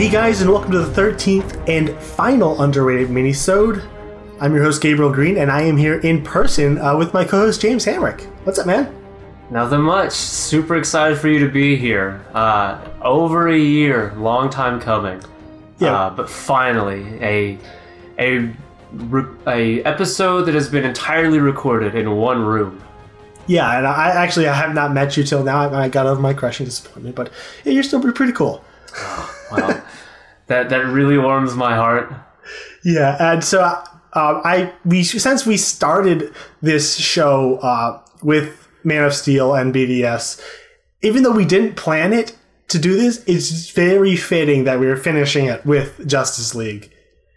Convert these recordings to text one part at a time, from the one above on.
Hey guys, and welcome to the 13th and final underrated minisode. I'm your host Gabriel Green, and I am here in person uh, with my co-host James Hamrick. What's up, man? Nothing much. Super excited for you to be here. Uh, over a year, long time coming. Yeah. Uh, but finally, a a a episode that has been entirely recorded in one room. Yeah, and I actually I have not met you till now. I, I got over my crushing disappointment, but yeah, you're still pretty cool. Wow, that that really warms my heart. Yeah, and so uh, I we since we started this show uh, with Man of Steel and BVS, even though we didn't plan it to do this, it's very fitting that we are finishing it with Justice League,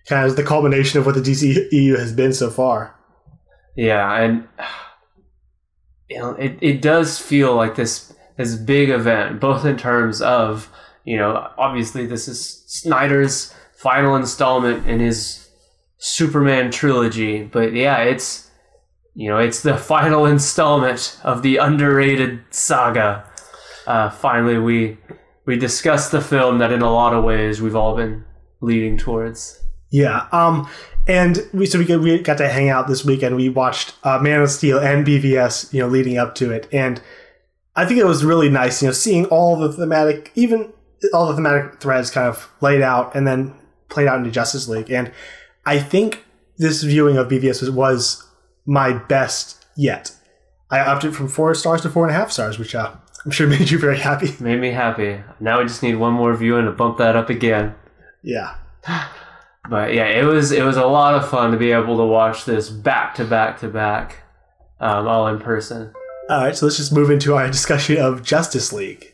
kind of the culmination of what the DCEU has been so far. Yeah, and you know, it, it does feel like this this big event, both in terms of you know, obviously this is Snyder's final installment in his Superman trilogy, but yeah, it's you know, it's the final installment of the underrated saga. Uh, finally, we we discussed the film that, in a lot of ways, we've all been leading towards. Yeah. Um. And we so we got, we got to hang out this weekend. We watched uh, Man of Steel and BVS, you know, leading up to it, and I think it was really nice, you know, seeing all the thematic, even all the thematic threads kind of laid out and then played out into Justice League. And I think this viewing of BVS was, was my best yet. I upped it from four stars to four and a half stars, which uh, I'm sure made you very happy. Made me happy. Now we just need one more viewing to bump that up again. Yeah. But yeah, it was it was a lot of fun to be able to watch this back to back to back, um, all in person. All right, so let's just move into our discussion of Justice League.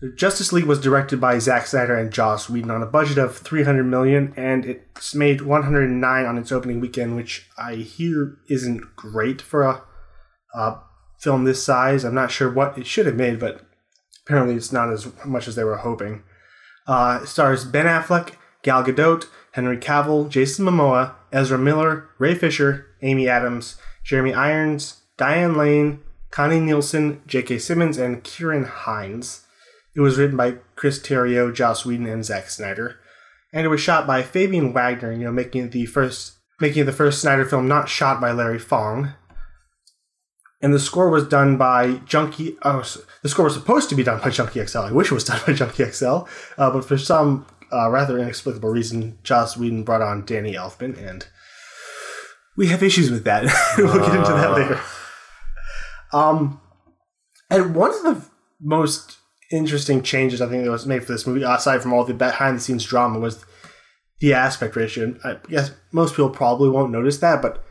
So Justice League was directed by Zack Snyder and Joss Whedon on a budget of 300 million, and it's made 109 on its opening weekend, which I hear isn't great for a, a film this size. I'm not sure what it should have made, but apparently it's not as much as they were hoping. Uh, stars Ben Affleck, Gal Gadot, Henry Cavill, Jason Momoa, Ezra Miller, Ray Fisher, Amy Adams, Jeremy Irons, Diane Lane, Connie Nielsen, J.K. Simmons, and Ciarán Hinds. It was written by Chris Terrio, Joss Whedon, and Zack Snyder, and it was shot by Fabian Wagner. You know, making it the first making the first Snyder film not shot by Larry Fong. And the score was done by Junkie. Oh, the score was supposed to be done by Junkie XL. I wish it was done by Junkie XL, uh, but for some uh, rather inexplicable reason, Joss Whedon brought on Danny Elfman, and we have issues with that. we'll get into that later. Um, and one of the most interesting changes I think that was made for this movie, aside from all the behind the scenes drama, was the aspect ratio. I guess most people probably won't notice that, but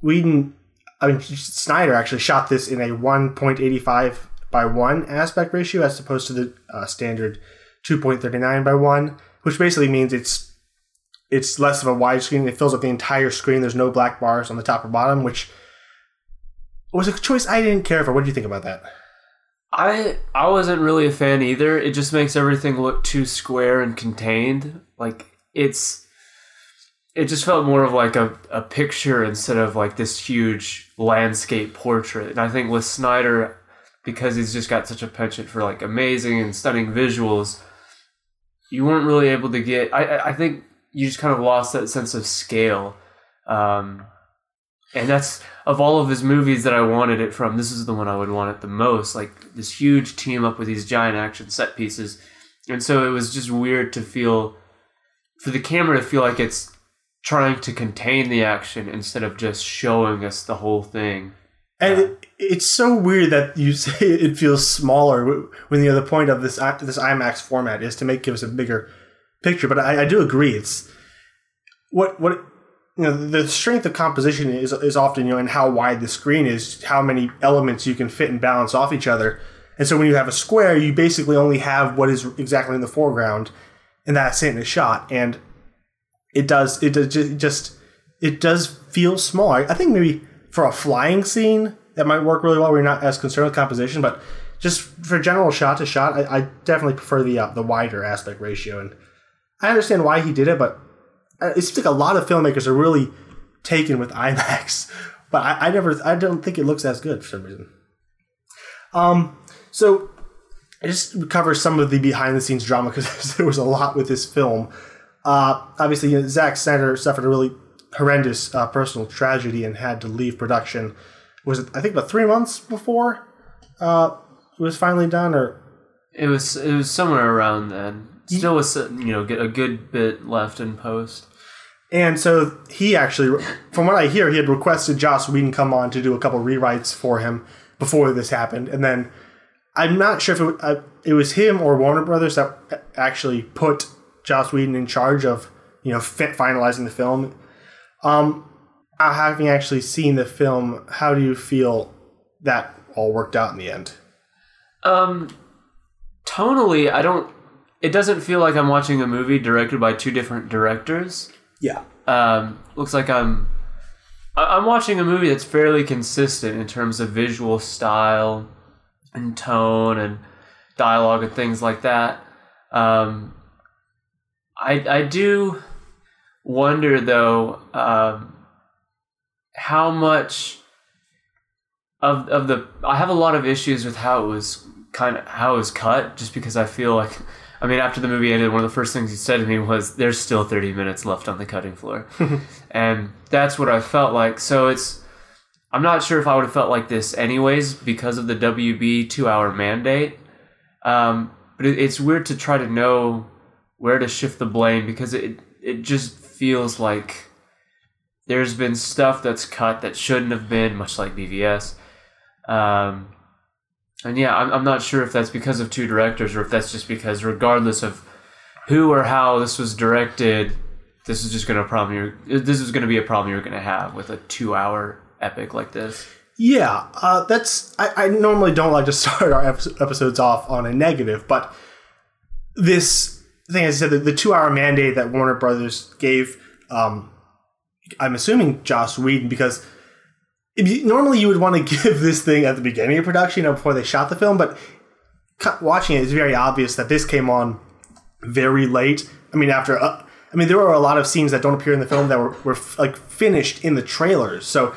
Whedon, I mean Snyder actually shot this in a 1.85 by 1 aspect ratio as opposed to the uh, standard 2.39 by 1, which basically means it's it's less of a widescreen. It fills up the entire screen. There's no black bars on the top or bottom, which was a choice I didn't care for. What do you think about that? I I wasn't really a fan either. It just makes everything look too square and contained. Like it's it just felt more of like a, a picture instead of like this huge landscape portrait. And I think with Snyder, because he's just got such a penchant for like amazing and stunning visuals, you weren't really able to get I I think you just kind of lost that sense of scale. Um and that's of all of his movies that I wanted it from. This is the one I would want it the most. Like this huge team up with these giant action set pieces, and so it was just weird to feel for the camera to feel like it's trying to contain the action instead of just showing us the whole thing. And it, it's so weird that you say it feels smaller when the point of this this IMAX format is to make give us a bigger picture. But I, I do agree. It's what what you know the strength of composition is is often you know in how wide the screen is, how many elements you can fit and balance off each other. And so when you have a square, you basically only have what is exactly in the foreground, and that's it in a shot. And it does it does just it does feel small. I think maybe for a flying scene that might work really well. We're not as concerned with composition, but just for general shot to shot, I, I definitely prefer the uh, the wider aspect ratio. And I understand why he did it, but it seems like a lot of filmmakers are really taken with IMAX, but I, I never, I don't think it looks as good for some reason. Um, so I just cover some of the behind the scenes drama because there was a lot with this film. Uh, obviously, you know, Zack Snyder suffered a really horrendous uh, personal tragedy and had to leave production. Was it I think about three months before uh, it was finally done, or It was it was somewhere around then. Still was you know get a good bit left in post. And so he actually, from what I hear, he had requested Joss Whedon come on to do a couple rewrites for him before this happened. And then I'm not sure if it, uh, it was him or Warner Brothers that actually put Joss Whedon in charge of, you know, fi- finalizing the film. Um, having actually seen the film, how do you feel that all worked out in the end? Um, tonally, I don't. It doesn't feel like I'm watching a movie directed by two different directors. Yeah. Um, looks like I'm. I'm watching a movie that's fairly consistent in terms of visual style, and tone, and dialogue, and things like that. Um, I I do wonder though um, how much of of the I have a lot of issues with how it was kind of how it was cut just because I feel like I mean after the movie ended one of the first things he said to me was there's still 30 minutes left on the cutting floor. And that's what I felt like. So it's I'm not sure if I would have felt like this anyways because of the WB 2 hour mandate. Um, but it, it's weird to try to know where to shift the blame because it it just feels like there's been stuff that's cut that shouldn't have been much like BVS um, and yeah, I'm, I'm not sure if that's because of two directors or if that's just because, regardless of who or how this was directed, this is just going to problem you're, this is going to be a problem you're going to have with a two hour epic like this. Yeah, uh, that's. I, I normally don't like to start our episodes off on a negative, but this thing, as I said, the, the two hour mandate that Warner Brothers gave, um, I'm assuming Joss Whedon, because normally you would want to give this thing at the beginning of production, you know, before they shot the film, but watching it, it's very obvious that this came on very late. I mean, after. Uh, I mean, there are a lot of scenes that don't appear in the film that were, were like finished in the trailers. So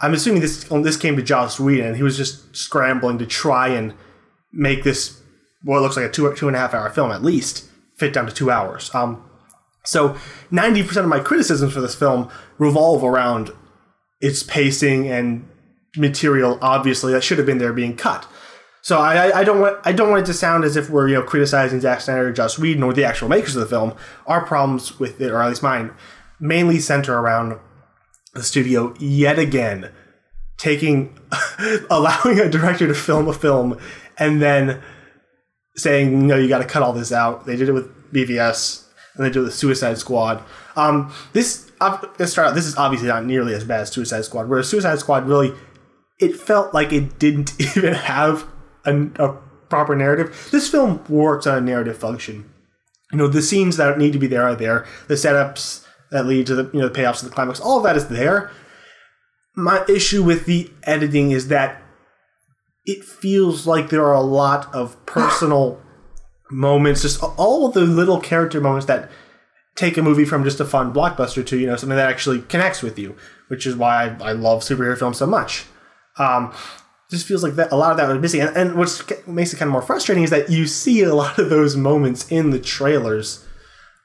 I'm assuming this this came to Joss Whedon, and he was just scrambling to try and make this what looks like a two two and a half hour film at least fit down to two hours. Um, so ninety percent of my criticisms for this film revolve around its pacing and material. Obviously, that should have been there being cut. So I, I- don't want I don't want it to sound as if we're you know criticizing Zack Snyder or Joss Whedon or the actual makers of the film. Our problems with it, or at least mine, mainly center around the studio yet again taking allowing a director to film a film and then saying no you got to cut all this out they did it with bvs and they do the suicide squad. Um, this let's start out this is obviously not nearly as bad as suicide squad whereas suicide squad really it felt like it didn't even have a, a proper narrative. This film works on a narrative function. You know the scenes that need to be there are there. The setups that lead to the you know the payoffs to the climax all of that is there. My issue with the editing is that it feels like there are a lot of personal moments just all the little character moments that take a movie from just a fun blockbuster to you know something that actually connects with you which is why i, I love superhero films so much. Um, just feels like that a lot of that was missing. And, and what makes it kind of more frustrating is that you see a lot of those moments in the trailers.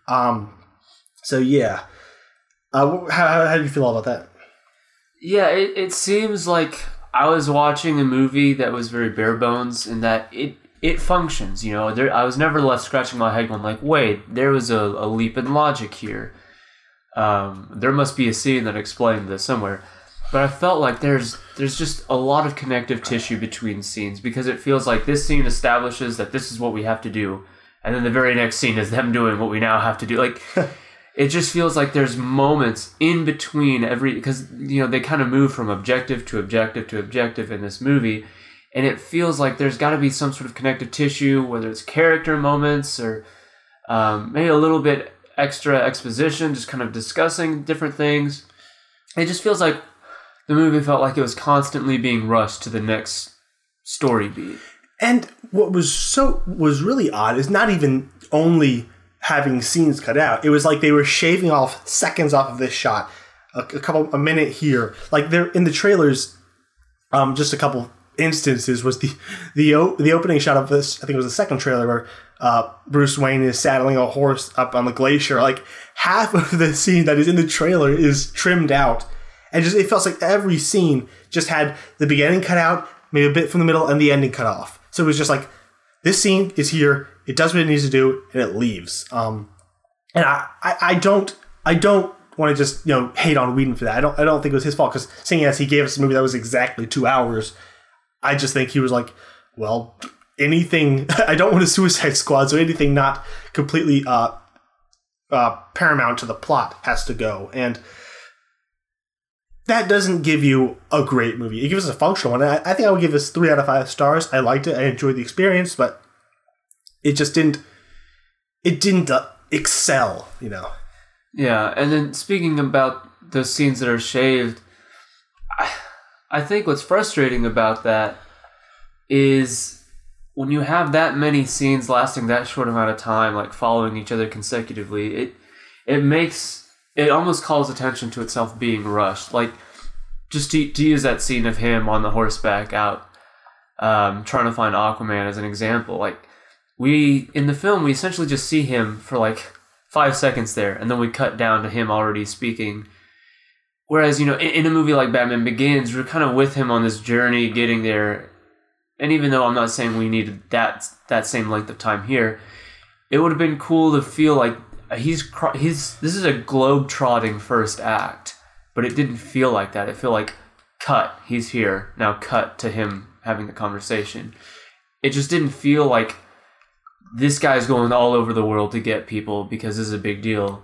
Um, so yeah. Uh, how, how, do you feel about that? Yeah, it, it seems like I was watching a movie that was very bare bones in that it it functions. You know, there I was never left scratching my head going like, wait, there was a, a leap in logic here. Um, there must be a scene that explained this somewhere. But I felt like there's there's just a lot of connective tissue between scenes because it feels like this scene establishes that this is what we have to do, and then the very next scene is them doing what we now have to do. Like it just feels like there's moments in between every because you know they kind of move from objective to objective to objective in this movie and it feels like there's got to be some sort of connective tissue whether it's character moments or um, maybe a little bit extra exposition just kind of discussing different things it just feels like the movie felt like it was constantly being rushed to the next story beat And what was so was really odd is not even only having scenes cut out. It was like they were shaving off seconds off of this shot, a, a couple a minute here. Like they're in the trailers, um, just a couple instances was the the the opening shot of this. I think it was the second trailer where uh, Bruce Wayne is saddling a horse up on the glacier. Like half of the scene that is in the trailer is trimmed out, and just it felt like every scene just had the beginning cut out, maybe a bit from the middle, and the ending cut off. So it was just like this scene is here, it does what it needs to do, and it leaves. Um, and I, I, I don't I don't want to just you know hate on Whedon for that. I don't I don't think it was his fault because seeing as he gave us a movie that was exactly two hours, I just think he was like, well, anything. I don't want a Suicide Squad, so anything not completely uh, uh, paramount to the plot has to go, and that doesn't give you a great movie. It gives us a functional one. I, I think I would give this three out of five stars. I liked it. I enjoyed the experience, but it just didn't. It didn't uh, excel, you know. Yeah, and then speaking about the scenes that are shaved, I think what's frustrating about that is when you have that many scenes lasting that short amount of time, like following each other consecutively, it it makes it almost calls attention to itself being rushed. Like just to, to use that scene of him on the horseback out um, trying to find Aquaman as an example, like we in the film we essentially just see him for like five seconds there, and then we cut down to him already speaking. Whereas, you know, in, in, a movie like Batman Begins, we're kind of with him on this journey getting there. And even though I'm not saying we needed that that same length of time here, it would have been cool to feel like he's he's this is a globe trotting first act, but it didn't feel like that. It felt like cut, he's here now. Cut to him having the conversation. It just didn't feel like this guy's going all over the world to get people because this is a big deal.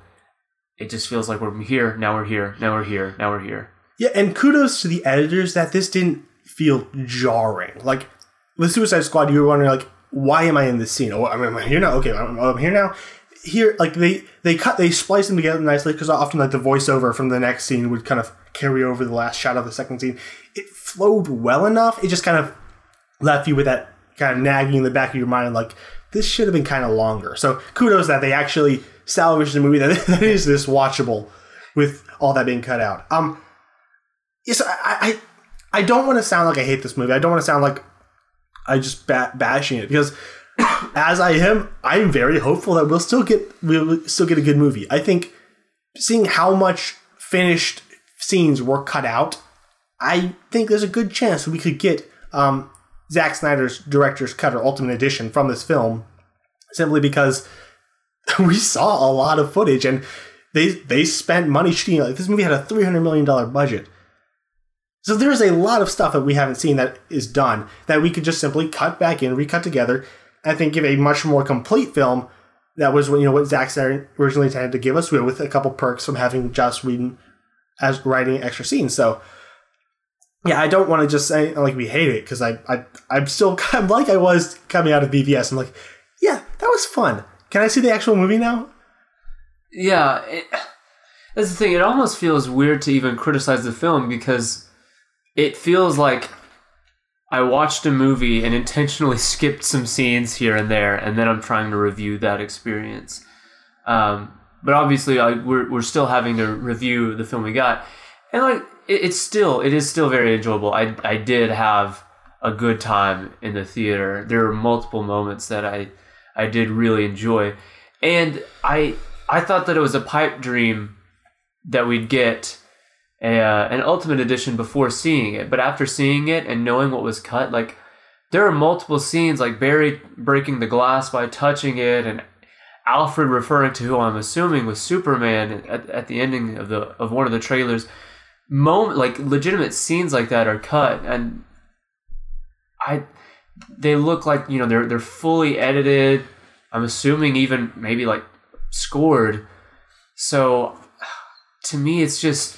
It just feels like we're here, now we're here, now we're here, now we're here. Yeah, and kudos to the editors that this didn't feel jarring. Like with Suicide Squad, you were wondering like, why am I in this scene? Oh, I'm here now. Okay, I'm, I'm here now. Here, like they they cut they splice them together nicely because often like the voiceover from the next scene would kind of carry over the last shot of the second scene. It flowed well enough. It just kind of left you with that kind of nagging in the back of your mind, like this should have been kind of longer. So kudos that they actually salvaged a movie that, that is this watchable with all that being cut out. Um, yes, I, I, I don't want to sound like I hate this movie. I don't want to sound like I just ba- bashing it because as I am, I'm very hopeful that we'll still get we'll still get a good movie. I think seeing how much finished scenes were cut out, I think there's a good chance we could get um, Zack Snyder's director's cut or ultimate edition from this film simply because we saw a lot of footage and they they spent money shooting like this movie had a 300 million dollar budget. So there's a lot of stuff that we haven't seen that is done that we could just simply cut back in, recut together, and I think give a much more complete film that was you know what Zack Snyder originally intended to give us with a couple perks from having Joss Whedon as writing extra scenes. So yeah, I don't want to just say like we hate it because I, I I'm still I'm like I was coming out of BVS. I'm like, yeah, that was fun. Can I see the actual movie now? Yeah, it, that's the thing. It almost feels weird to even criticize the film because it feels like I watched a movie and intentionally skipped some scenes here and there, and then I'm trying to review that experience. Um, but obviously, I, we're we're still having to review the film we got, and like it, it's still it is still very enjoyable. I I did have a good time in the theater. There were multiple moments that I I did really enjoy, and I I thought that it was a pipe dream that we'd get a, uh, an ultimate edition before seeing it. But after seeing it and knowing what was cut, like there are multiple scenes like Barry breaking the glass by touching it and Alfred referring to who I'm assuming was Superman at, at the ending of the of one of the trailers. Moment like legitimate scenes like that are cut. And I they look like you know they're they're fully edited I'm assuming even maybe like scored so to me it's just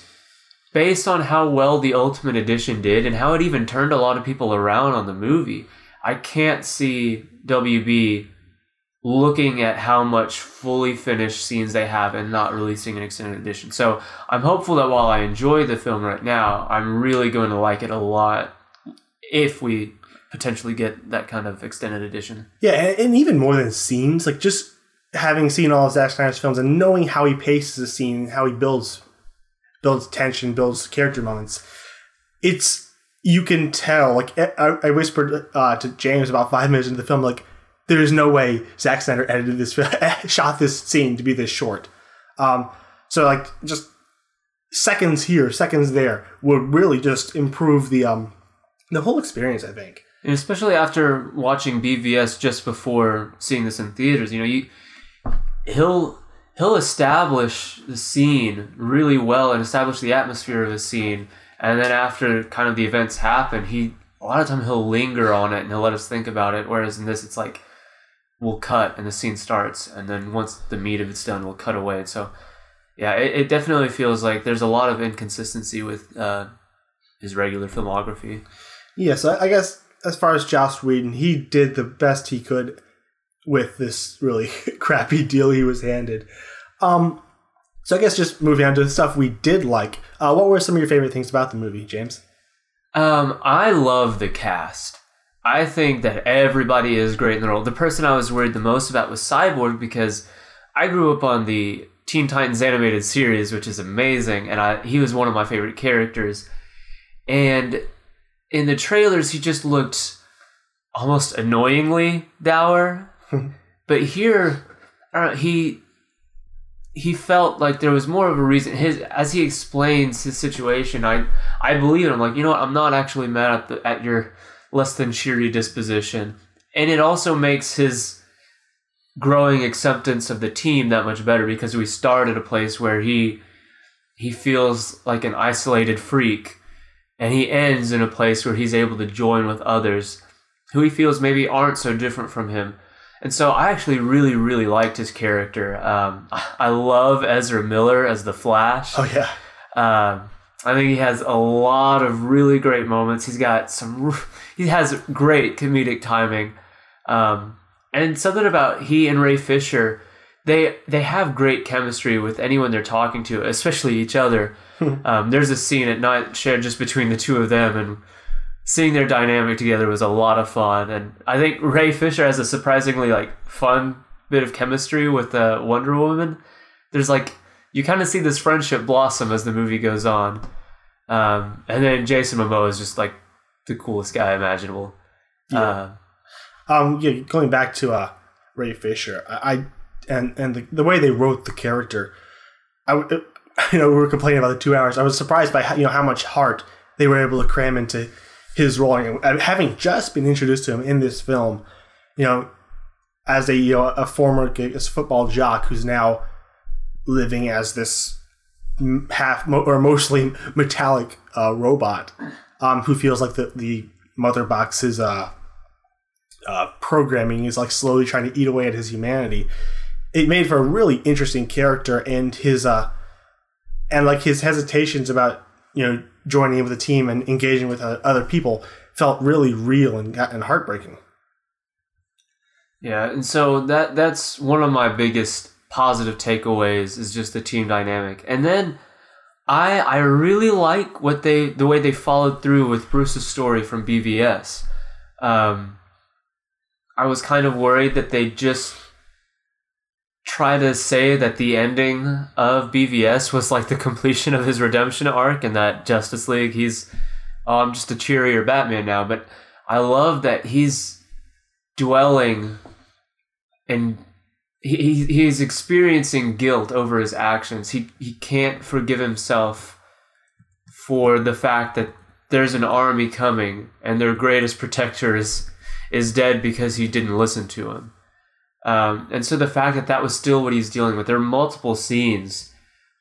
based on how well the ultimate edition did and how it even turned a lot of people around on the movie I can't see WB looking at how much fully finished scenes they have and not releasing an extended edition. So I'm hopeful that while I enjoy the film right now, I'm really going to like it a lot if we potentially get that kind of extended edition. Yeah, and, and even more than scenes, like just having seen all of Zack Snyder's films and knowing how he paces a scene, how he builds builds tension, builds character moments. It's you can tell. Like I, I whispered uh, to James about five minutes into the film, like there is no way Zack Snyder edited this, shot this scene to be this short. Um, so like just seconds here, seconds there would really just improve the um the whole experience. I think, and especially after watching BVS just before seeing this in theaters, you know, you he'll he'll establish the scene really well and establish the atmosphere of the scene, and then after kind of the events happen, he a lot of time he'll linger on it and he'll let us think about it. Whereas in this, it's like we'll cut and the scene starts, and then once the meat of it's done, we'll cut away. So yeah, it, it definitely feels like there's a lot of inconsistency with uh, his regular filmography. Yes, I, I guess as far as Joss Whedon, he did the best he could with this really crappy deal he was handed. Um, so I guess just moving on to the stuff we did like. Uh, what were some of your favorite things about the movie, James? Um, I love the cast. I think that everybody is great in the role. The person I was worried the most about was Cyborg because I grew up on the Teen Titans animated series, which is amazing, and I, he was one of my favorite characters. And in the trailers, he just looked almost annoyingly dour. but here, uh, he he felt like there was more of a reason. His as he explains his situation, I I believe him. Like you know what, I'm not actually mad at the at your less than cheery disposition, and it also makes his growing acceptance of the team that much better because we start at a place where he he feels like an isolated freak and he ends in a place where he's able to join with others who he feels maybe aren't so different from him. And so i actually really really liked his character. Um, i love ezra miller as the flash. Oh yeah. Um, i think he has a lot of really great moments. He's got some he has great comedic timing. Um, and something about he and Ray Fisher, they they have great chemistry with anyone they're talking to, especially each other. um, there's a scene at night shared just between the two of them, and seeing their dynamic together was a lot of fun. And I think Ray Fisher has a surprisingly like fun bit of chemistry with uh, Wonder Woman. There's like you kind of see this friendship blossom as the movie goes on. Um, and then Jason Momoa is just like the coolest guy imaginable. Yeah. Uh, um, yeah, going back to uh, Ray Fisher, I, I and and the, the way they wrote the character, I you know we were complaining about the two hours. I was surprised by how, you know how much heart they were able to cram into his role. And having just been introduced to him in this film, you know, as a you know a former football jock who's now living as this half or mostly metallic uh, robot, um, who feels like the the mother box's uh uh, programming is like slowly trying to eat away at his humanity. It made for a really interesting character, and his uh, and like his hesitations about you know joining with the team and engaging with uh, other people felt really real and and heartbreaking. Yeah, and so that that's one of my biggest positive takeaways is just the team dynamic, and then. I, I really like what they the way they followed through with Bruce's story from BVS. Um, I was kind of worried that they just try to say that the ending of BVS was like the completion of his redemption arc and that Justice League he's oh, I'm just a cheerier Batman now, but I love that he's dwelling and he, he's experiencing guilt over his actions. He he can't forgive himself for the fact that there's an army coming and their greatest protector is is dead because he didn't listen to him. Um, and so the fact that that was still what he's dealing with, there are multiple scenes,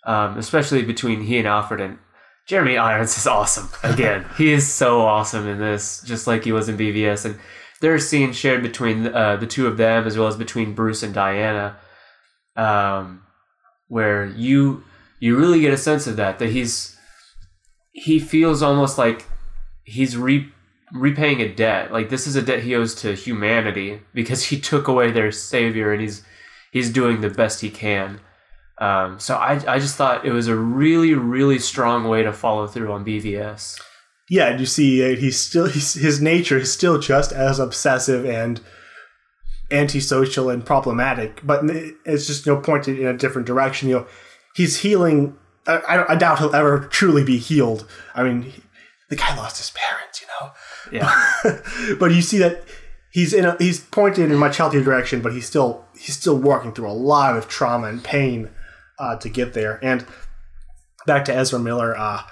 um, especially between he and Alfred and Jeremy Irons is awesome. Again, he is so awesome in this, just like he was in BVS. And there are scenes shared between uh, the two of them, as well as between Bruce and Diana, um, where you you really get a sense of that. That he's he feels almost like he's re repaying a debt. Like this is a debt he owes to humanity because he took away their savior and he's he's doing the best he can. Um, so I I just thought it was a really really strong way to follow through on BVS. Yeah, and you see, uh, he's still he's, his nature is still just as obsessive and antisocial and problematic, but it's just you know pointed in a different direction. You know, he's healing. I, I doubt he'll ever truly be healed. I mean, the guy lost his parents, you know. Yeah. but you see that he's in a, he's pointed in a much healthier direction, but he's still he's still working through a lot of trauma and pain uh, to get there. And back to Ezra Miller, uh,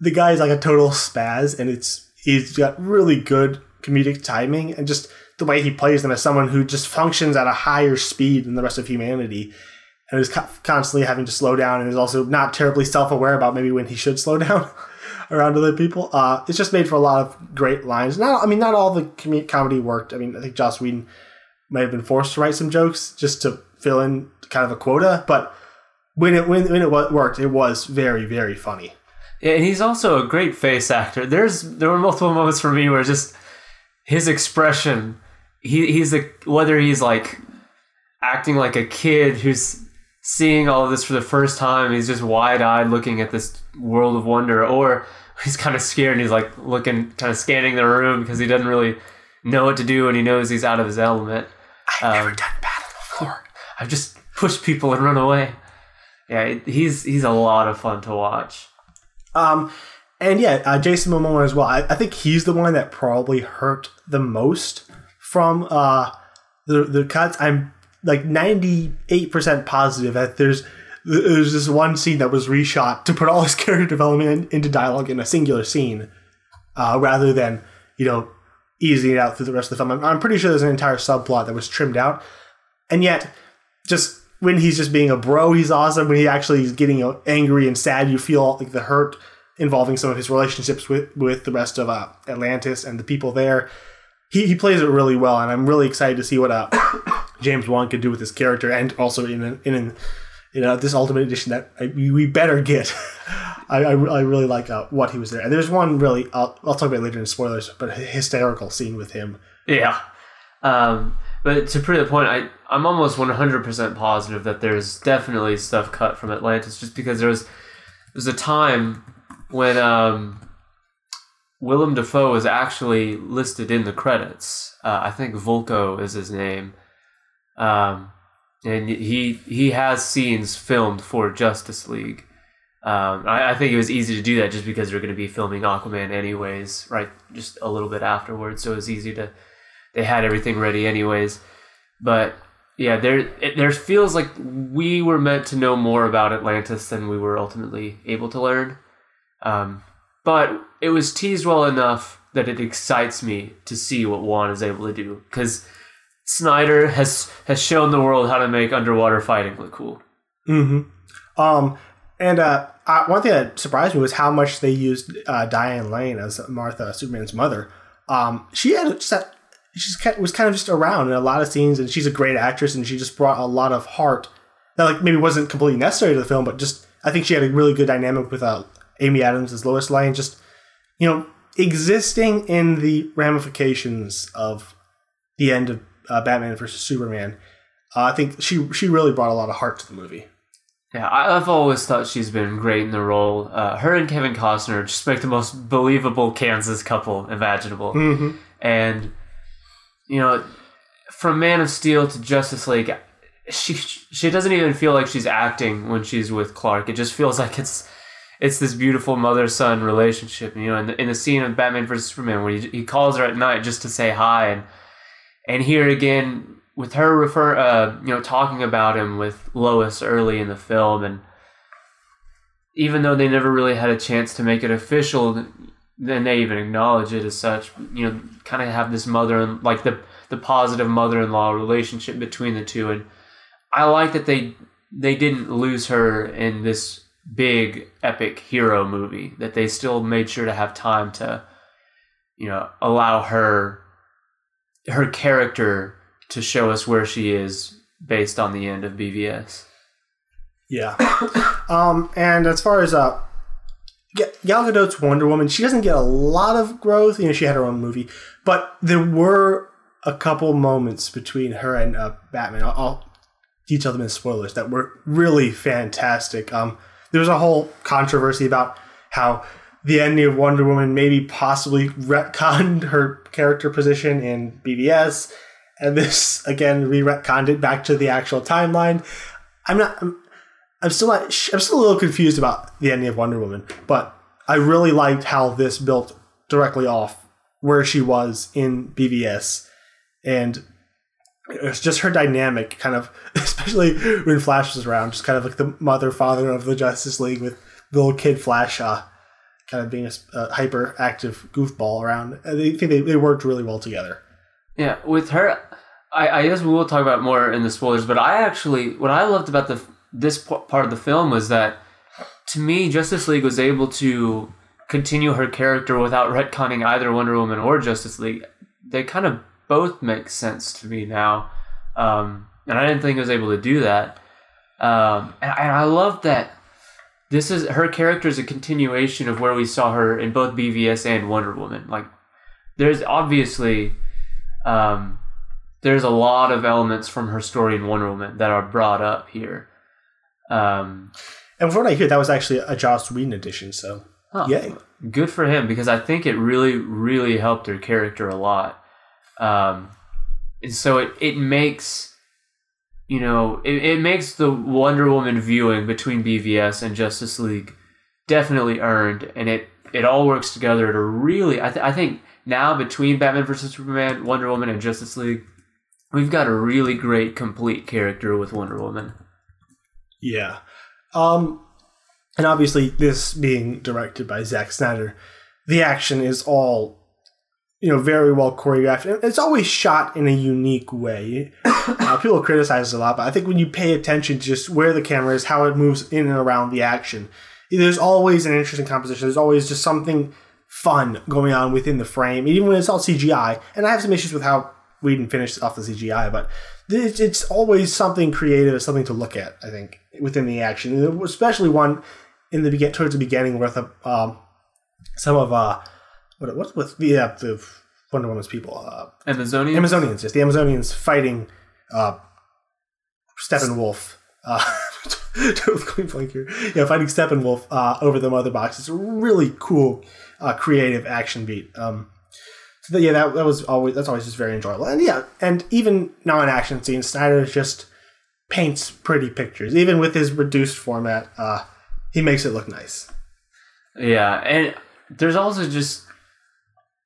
the guy is like a total spaz, and it's he's got really good comedic timing and just the way he plays them as someone who just functions at a higher speed than the rest of humanity and is co- constantly having to slow down and is also not terribly self-aware about maybe when he should slow down around other people. Uh, it's just made for a lot of great lines. Not, I mean, not all the com- comedy worked. I mean, I think Joss Whedon may have been forced to write some jokes just to fill in kind of a quota, but when it when, when it worked, it was very very funny. Yeah, and he's also a great face actor. There's there were multiple moments for me where just his expression, he he's a whether he's like acting like a kid who's seeing all of this for the first time, he's just wide eyed looking at this world of wonder, or he's kind of scared and he's like looking kind of scanning the room because he doesn't really know what to do and he knows he's out of his element. I've Um, never done battle before. I've just pushed people and run away. Yeah, he's he's a lot of fun to watch. Um, and yeah, uh, Jason Momoa as well. I, I think he's the one that probably hurt the most from uh, the the cuts. I'm like 98% positive that there's there's this one scene that was reshot to put all his character development in, into dialogue in a singular scene, uh, rather than you know easing it out through the rest of the film. I'm, I'm pretty sure there's an entire subplot that was trimmed out, and yet just when he's just being a bro, he's awesome. When he actually is getting angry and sad, you feel like the hurt involving some of his relationships with with the rest of uh, Atlantis and the people there. He, he plays it really well, and I'm really excited to see what uh, James Wan could do with his character, and also in an, in an, in uh, this Ultimate Edition that I, we better get. I, I, I really like uh, what he was there. And there's one really I'll, I'll talk about later in spoilers, but hysterical scene with him. Yeah. Um, but to prove the point, I, I'm almost 100% positive that there's definitely stuff cut from Atlantis just because there was, there was a time when um, Willem Dafoe was actually listed in the credits. Uh, I think Vulko is his name. Um, and he he has scenes filmed for Justice League. Um, I, I think it was easy to do that just because they're going to be filming Aquaman anyways, right? Just a little bit afterwards, so it was easy to. They had everything ready anyways, but yeah, there it, there feels like we were meant to know more about Atlantis than we were ultimately able to learn. Um, but it was teased well enough that it excites me to see what Wan is able to do because Snyder has has shown the world how to make underwater fighting look cool. Mm-hmm. Um, and uh, uh, one thing that surprised me was how much they used uh, Diane Lane as Martha, Superman's mother. Um, she had that, she's was kind of just around in a lot of scenes, and she's a great actress, and she just brought a lot of heart that like maybe wasn't completely necessary to the film, but just I think she had a really good dynamic with uh, Amy Adams as Lois Lane, just you know existing in the ramifications of the end of uh, Batman versus Superman. Uh, I think she she really brought a lot of heart to the movie. Yeah, I've always thought she's been great in the role. Uh, her and Kevin Costner just make the most believable Kansas couple imaginable. Mm-hmm. And you know, from Man of Steel to Justice League, she she doesn't even feel like she's acting when she's with Clark. It just feels like it's it's this beautiful mother son relationship. You know, in the, in the scene of Batman vs Superman where he, he calls her at night just to say hi, and and here again with her refer uh, you know talking about him with Lois early in the film, and even though they never really had a chance to make it official, then they even acknowledge it as such. You know, kind of have this mother and like the the positive mother-in-law relationship between the two, and I like that they they didn't lose her in this big epic hero movie. That they still made sure to have time to, you know, allow her her character to show us where she is based on the end of BVS. Yeah. um, and as far as uh, Gal Gadot's Wonder Woman, she doesn't get a lot of growth. You know, she had her own movie, but there were a couple moments between her and uh, Batman. I'll, I'll detail them in spoilers that were really fantastic. Um, there was a whole controversy about how the ending of Wonder Woman maybe possibly retconned her character position in BVS, and this again re-retconned it back to the actual timeline. I'm not. I'm, I'm still not. I'm still a little confused about the ending of Wonder Woman, but I really liked how this built directly off where she was in BVS, and it's just her dynamic, kind of, especially when Flash was around, just kind of like the mother father of the Justice League with little kid Flash, uh, kind of being a, a hyperactive goofball around. I think they, they worked really well together. Yeah, with her, I, I guess we will talk about more in the spoilers. But I actually, what I loved about the this part of the film was that, to me, Justice League was able to continue her character without retconning either Wonder Woman or Justice League. They kind of both make sense to me now, um, and I didn't think I was able to do that. Um, and, and I love that this is her character is a continuation of where we saw her in both BVS and Wonder Woman. Like, there's obviously um, there's a lot of elements from her story in Wonder Woman that are brought up here. Um, and from what I hear, that was actually a Joss Whedon edition. So, huh, yay! Good for him because I think it really, really helped her character a lot. Um, and so it it makes you know it, it makes the Wonder Woman viewing between BVS and Justice League definitely earned, and it it all works together to really. I, th- I think now between Batman vs Superman, Wonder Woman, and Justice League, we've got a really great complete character with Wonder Woman. Yeah. Um, and obviously, this being directed by Zack Snyder, the action is all, you know, very well choreographed. It's always shot in a unique way. uh, people criticize it a lot, but I think when you pay attention to just where the camera is, how it moves in and around the action, there's always an interesting composition. There's always just something fun going on within the frame, even when it's all CGI. And I have some issues with how Whedon finished off the CGI, but it's always something creative, something to look at. I think within the action, especially one in the begin towards the beginning with um, some of uh, what what's with the uh, the Wonder Woman's people, uh, Amazonians. Amazonians, yes, the Amazonians fighting uh, Steppenwolf. Uh, totally blank here. Yeah, fighting Steppenwolf uh, over the mother box. It's a really cool, uh, creative action beat. Um, so yeah, that, that was always that's always just very enjoyable. And yeah, and even non-action scenes, Snyder just paints pretty pictures. Even with his reduced format, uh, he makes it look nice. Yeah, and there's also just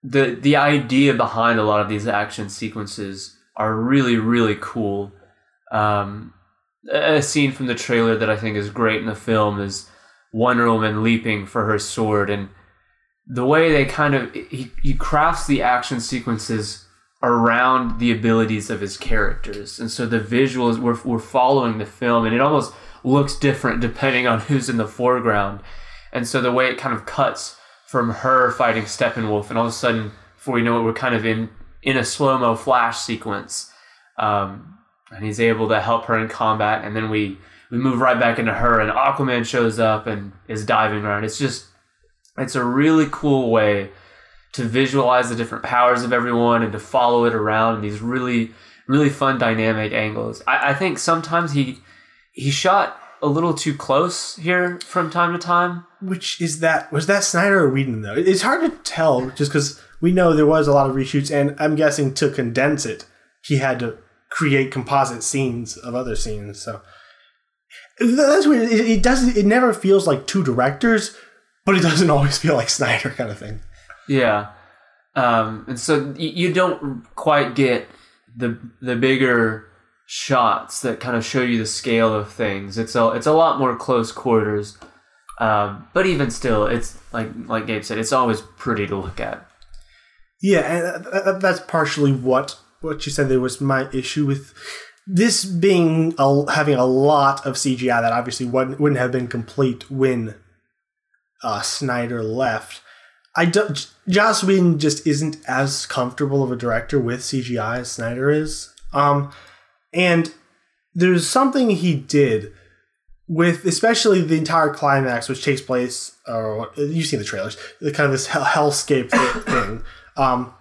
the the idea behind a lot of these action sequences are really really cool. Um, a scene from the trailer that I think is great in the film is Wonder Woman leaping for her sword and the way they kind of he, he crafts the action sequences around the abilities of his characters and so the visuals we're, we're following the film and it almost looks different depending on who's in the foreground and so the way it kind of cuts from her fighting steppenwolf and all of a sudden before we know it we're kind of in in a slow-mo flash sequence um, and he's able to help her in combat and then we we move right back into her and aquaman shows up and is diving around it's just it's a really cool way to visualize the different powers of everyone and to follow it around in these really, really fun dynamic angles. I, I think sometimes he he shot a little too close here from time to time. Which is that was that Snyder or Whedon though? It's hard to tell just because we know there was a lot of reshoots, and I'm guessing to condense it, he had to create composite scenes of other scenes. So that's weird. It, it doesn't. It never feels like two directors but it doesn't always feel like Snyder kind of thing. Yeah, um, and so you don't quite get the the bigger shots that kind of show you the scale of things. It's a it's a lot more close quarters, um, but even still, it's like like Gabe said, it's always pretty to look at. Yeah, and that's partially what what you said. There was my issue with this being a, having a lot of CGI that obviously wouldn't, wouldn't have been complete when uh, Snyder left, I don't. Joss Whedon just isn't as comfortable of a director with CGI as Snyder is. Um, and there's something he did with, especially the entire climax, which takes place, or you've seen the trailers, the kind of this hell, hellscape thing. Um,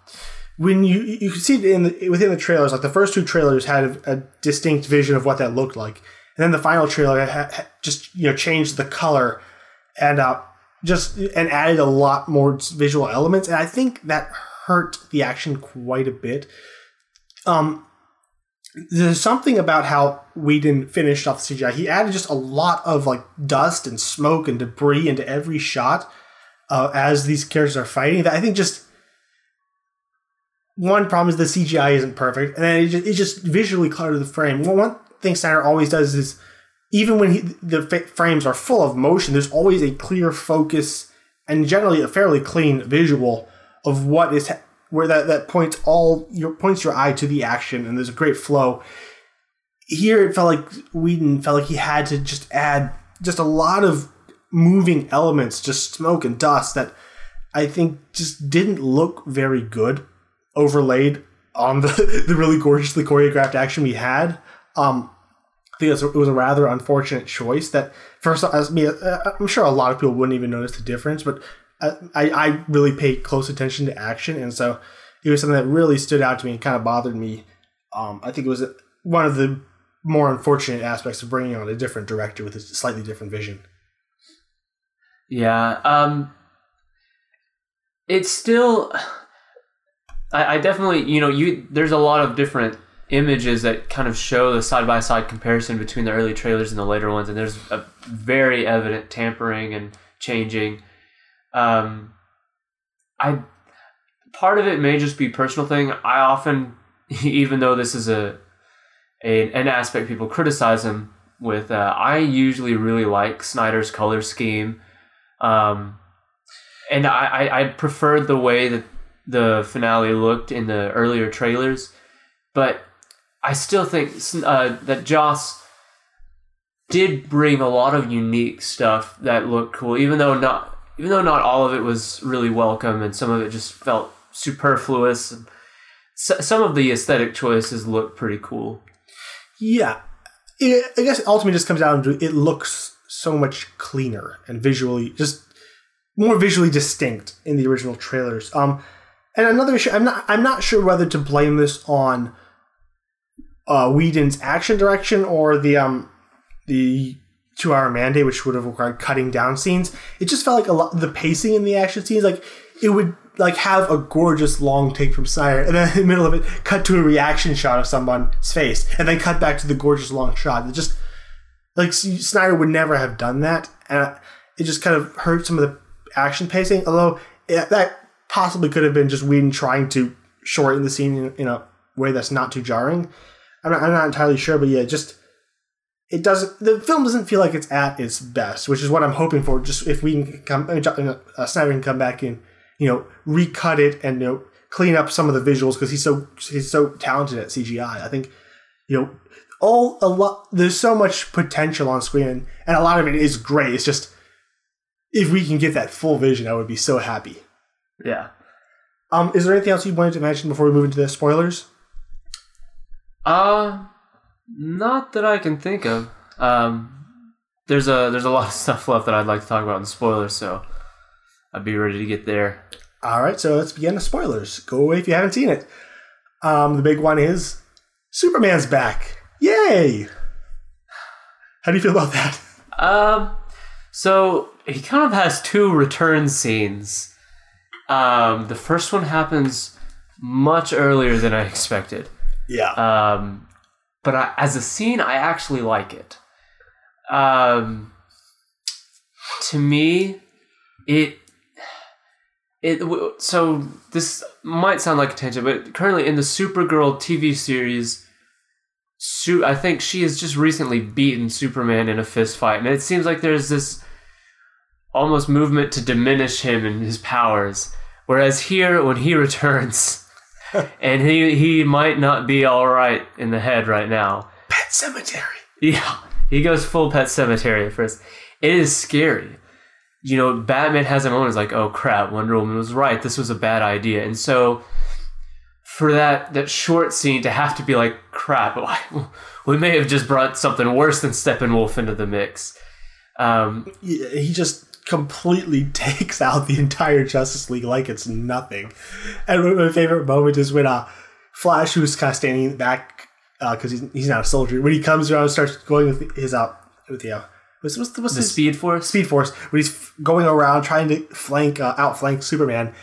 when you you can see in the, within the trailers, like the first two trailers had a, a distinct vision of what that looked like, and then the final trailer had, had just you know changed the color and uh, just and added a lot more visual elements, and I think that hurt the action quite a bit. Um, there's something about how Whedon finished off the CGI. He added just a lot of like dust and smoke and debris into every shot. uh, as these characters are fighting. That I think just one problem is the CGI isn't perfect, and then it just, it just visually cluttered the frame. Well, one thing Snyder always does is even when he, the frames are full of motion, there's always a clear focus and generally a fairly clean visual of what is where that, that points all your points your eye to the action, and there's a great flow. Here, it felt like Whedon felt like he had to just add just a lot of moving elements, just smoke and dust that I think just didn't look very good overlaid on the, the really gorgeously choreographed action we had. Um, I think it was, it was a rather unfortunate choice that first as me uh, I'm sure a lot of people wouldn't even notice the difference, but uh, I, I really paid close attention to action, and so it was something that really stood out to me and kind of bothered me. Um, I think it was one of the more unfortunate aspects of bringing on a different director with a slightly different vision. Yeah, um, it's still. I, I definitely, you know, you there's a lot of different images that kind of show the side by side comparison between the early trailers and the later ones, and there's a very evident tampering and changing. Um, I part of it may just be personal thing. I often, even though this is a, a an aspect people criticize him with, uh, I usually really like Snyder's color scheme, um, and I, I I preferred the way that the finale looked in the earlier trailers, but I still think uh, that Joss did bring a lot of unique stuff that looked cool, even though not even though not all of it was really welcome, and some of it just felt superfluous. Some of the aesthetic choices look pretty cool. Yeah, it, I guess ultimately just comes down to it looks so much cleaner and visually just more visually distinct in the original trailers. Um, and another issue, I'm not I'm not sure whether to blame this on uh, Whedon's action direction or the um the two hour mandate, which would have required cutting down scenes. It just felt like a lot the pacing in the action scenes, like it would like have a gorgeous long take from Snyder, and then in the middle of it, cut to a reaction shot of someone's face, and then cut back to the gorgeous long shot. It just like Snyder would never have done that, and it just kind of hurt some of the action pacing. Although it, that possibly could have been just Whedon trying to shorten the scene in, a way that's not too jarring. I'm not, I'm not entirely sure, but yeah, just it doesn't. The film doesn't feel like it's at its best, which is what I'm hoping for. Just if we can come, uh, Snyder can come back and you know recut it and you know clean up some of the visuals because he's so he's so talented at CGI. I think you know all a lot. There's so much potential on screen, and a lot of it is great. It's just if we can get that full vision, I would be so happy. Yeah. Um, is there anything else you wanted to mention before we move into the spoilers? Uh, not that I can think of. Um, there's a there's a lot of stuff left that I'd like to talk about in the spoilers, so I'd be ready to get there. All right, so let's begin the spoilers. Go away if you haven't seen it. Um, the big one is Superman's back. Yay! How do you feel about that? Um, so he kind of has two return scenes. Um, the first one happens much earlier than I expected. Yeah. Um, but I, as a scene, I actually like it. Um, to me, it it so this might sound like a tangent, but currently in the Supergirl TV series, Su- I think she has just recently beaten Superman in a fist fight, and it seems like there's this almost movement to diminish him and his powers. Whereas here, when he returns, and he he might not be all right in the head right now. Pet Sematary. Yeah, he goes full Pet Sematary at first. It is scary. You know, Batman has a moment. Like, oh crap, Wonder Woman was right. This was a bad idea. And so, for that that short scene to have to be like, crap, we may have just brought something worse than Steppenwolf into the mix. Um, he just completely takes out the entire Justice League like it's nothing. And my favorite moment is when uh, Flash, who's kind of standing back because uh, he's, he's not a soldier, when he comes around and starts going with his uh, with the uh, what's, what's, what's the his, Speed Force? Speed Force. When he's going around trying to flank uh, outflank Superman,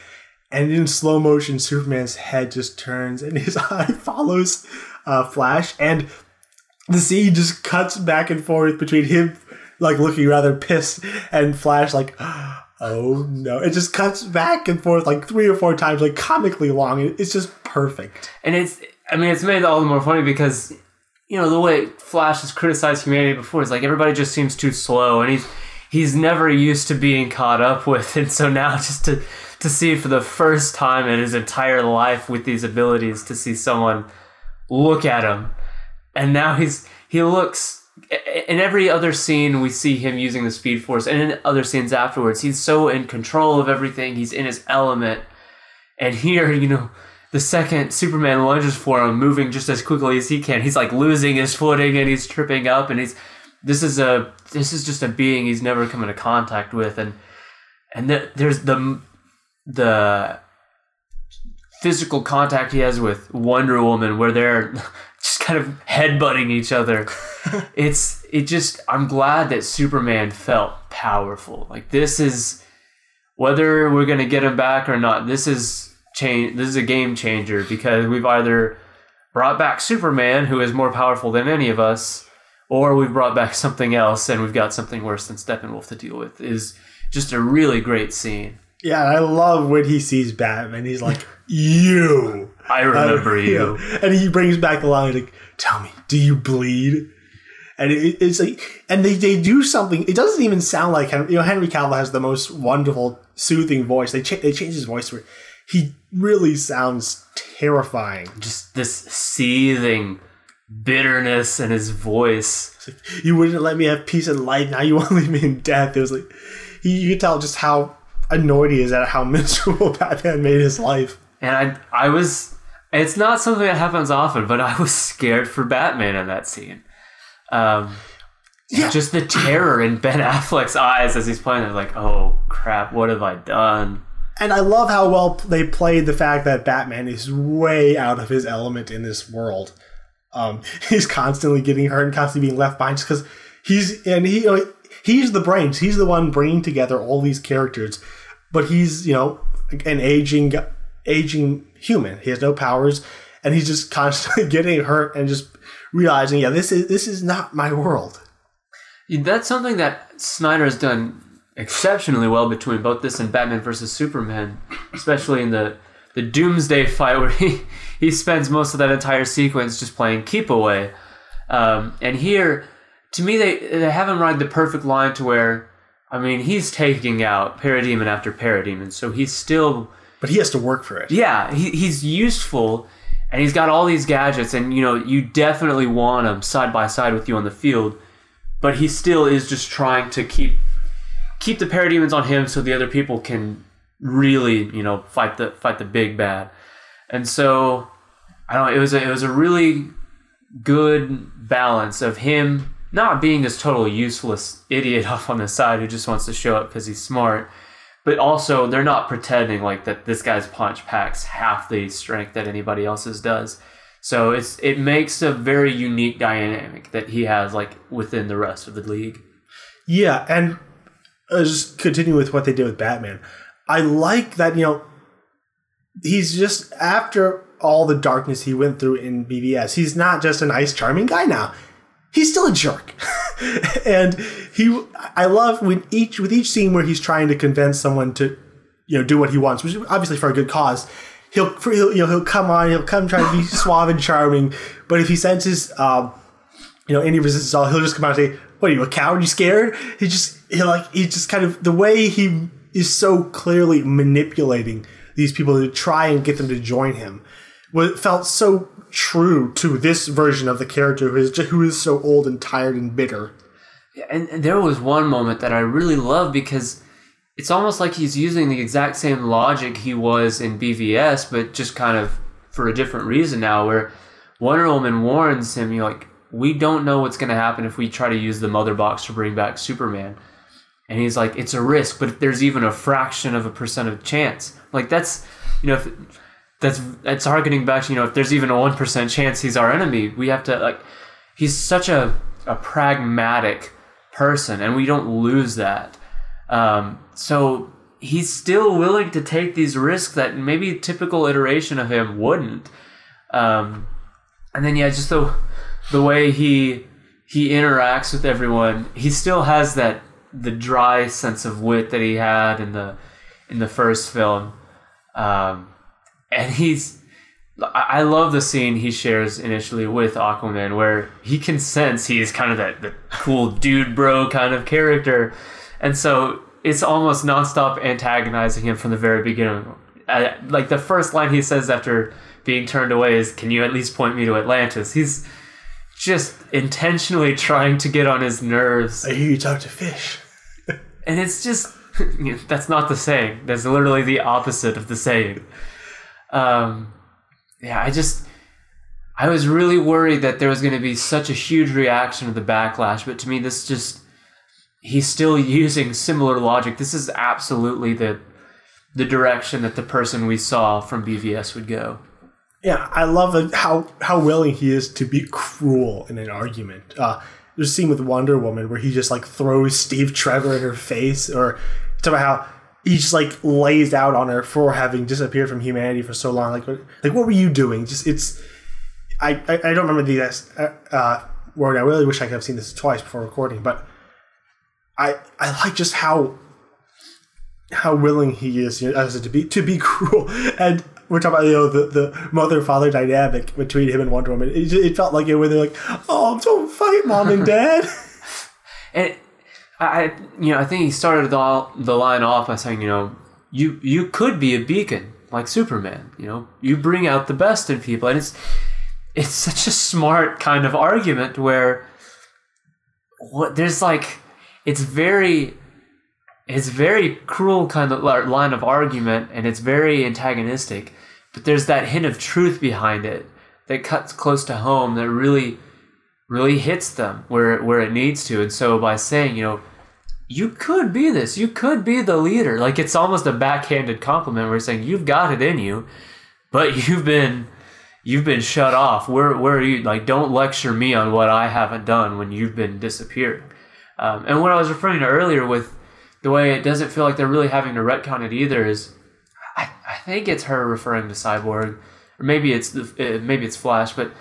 and in slow motion, Superman's head just turns and his eye follows uh, Flash, and the scene just cuts back and forth between him like looking rather pissed and Flash like oh no! It just cuts back and forth like three or four times, like comically long. It's just perfect. And it's, I mean, it's made all the more funny because, you know, the way Flash has criticized humanity before is like everybody just seems too slow, and he's he's never used to being caught up with, and so now just to to see for the first time in his entire life with these abilities to see someone look at him, and now he's he looks. In every other scene, we see him using the Speed Force, and in other scenes afterwards, he's so in control of everything. He's in his element, and here, you know, the second Superman lunges for him, moving just as quickly as he can, he's like losing his footing and he's tripping up, and he's this is a this is just a being he's never come into contact with, and and the, there's the the physical contact he has with Wonder Woman, where they're just kind of headbutting each other. it's it just I'm glad that Superman felt powerful. Like this is whether we're gonna get him back or not. This is change. This is a game changer because we've either brought back Superman, who is more powerful than any of us, or we've brought back something else and we've got something worse than Steppenwolf to deal with. Is just a really great scene. Yeah, I love when he sees Batman. He's like, "You." I remember Uh, you. yeah. And he brings back the line like, "Tell me, do you bleed?" And it, it's like, and they, they do something. It doesn't even sound like Henry, you know Henry Cavill has the most wonderful, soothing voice. They cha- they change his voice where he really sounds terrifying. Just this seething bitterness in his voice. It's like, you wouldn't let me have peace and light. Now you want to leave me in death. It was like he, you could tell just how annoyed he is at how miserable Batman made his life. And I I was it's not something that happens often, but I was scared for Batman in that scene. Um Yeah. just the terror in Ben Affleck's eyes as he's playing it, like, oh crap, what have I done? And I love how well they played the fact that Batman is way out of his element in this world. Um, he's constantly getting hurt and constantly being left behind just because he's and he you know, he's the brains. He's the one bringing together all these characters, but he's you know an aging aging human. He has no powers, and he's just constantly getting hurt and just realizing, yeah, this is this is not my world. That's something that Snyder has done exceptionally well between both this and Batman versus Superman, especially in the the Doomsday fight where he he spends most of that entire sequence just playing keep away. Um, and here, to me, they they haven't ride the perfect line to where, I mean, he's taking out parademon after parademon, so he's still But he has to work for it. yeah, he, he's useful and he's got all these gadgets, and you know, you definitely want him side by side with you on the field, but he still is just trying to keep keep the parademons on him so the other people can really, you know, fight the fight the big bad. And so I don't know, it was a it was a really good balance of him not being this total useless idiot off on the side who just wants to show up because he's smart but also they're not pretending like that this guy's punch packs half the strength that anybody else's does so it's it makes a very unique dynamic that he has like within the rest of the league Yeah, and uh, just continue with what they did with Batman. I like that you know he's just after all the darkness he went through in BVS. He's not just a nice, charming guy now. He's still a jerk, and he. I love when each with each scene where he's trying to convince someone to, you know, do what he wants, which is obviously for a good cause. He'll, he'll you know he'll come on, he'll come try to be suave and charming, but if he senses um, you know, any resistance at all, he'll just come out and say, "What are you, a coward? You scared?" He just, he like, he just kind of the way he is so clearly manipulating these people to try and get them to join him. What felt so true to this version of the character who is who is so old and tired and bitter. and, and there was one moment that i really love because it's almost like he's using the exact same logic he was in bvs but just kind of for a different reason now where wonder woman warns him you're like we don't know what's going to happen if we try to use the mother box to bring back superman and he's like it's a risk but if there's even a fraction of a percent of chance like that's you know if, that's that's harkening back to you know if there's even a 1% chance he's our enemy we have to like he's such a, a pragmatic person and we don't lose that. Um, so he's still willing to take these risks that maybe a typical iteration of him wouldn't. Um, and then yeah just the the way he he interacts with everyone he still has that the dry sense of wit that he had in the in the first film, um, and he's. I love the scene he shares initially with Aquaman, where he can sense he's kind of that the cool dude bro kind of character, and so it's almost nonstop antagonizing him from the very beginning. Uh, like the first line he says after being turned away is, "Can you at least point me to Atlantis?" He's just intentionally trying to get on his nerves, I hear you talk to fish. and it's just that's not the saying. That's literally the opposite of the saying. Um, yeah, I just I was really worried that there was going to be such a huge reaction to the backlash, but to me, this just he's still using similar logic. This is absolutely the the direction that the person we saw from BVS would go. Yeah, I love how how willing he is to be cruel in an argument. Uh, there's a scene with Wonder Woman where he just like throws Steve Trevor in her face, or talk about how he just like lays out on her for having disappeared from humanity for so long. Like, what, like what were you doing? Just it's, I I, I don't remember the uh, uh, word. I really wish I could have seen this twice before recording, but I I like just how how willing he is you know, as to be to be cruel and we're talking about you know the, the mother father dynamic between him and Wonder Woman. It, it felt like it where they're like, "Oh, don't fight, mom and dad." And I, you know, I think he started the, the line off by saying, you know, you you could be a beacon like Superman. You know, you bring out the best in people, and it's it's such a smart kind of argument where what there's like it's very it's very cruel kind of line of argument and it's very antagonistic but there's that hint of truth behind it that cuts close to home that really really hits them where where it needs to and so by saying you know you could be this. You could be the leader. Like it's almost a backhanded compliment We're saying you've got it in you but you've been you've been shut off. Where where are you like don't lecture me on what i haven't done when you've been disappearing. Um, and what i was referring to earlier with the way it doesn't feel like they're really having to retcon it either is I, I think it's her referring to Cyborg, or maybe it's the uh, maybe it's Flash, but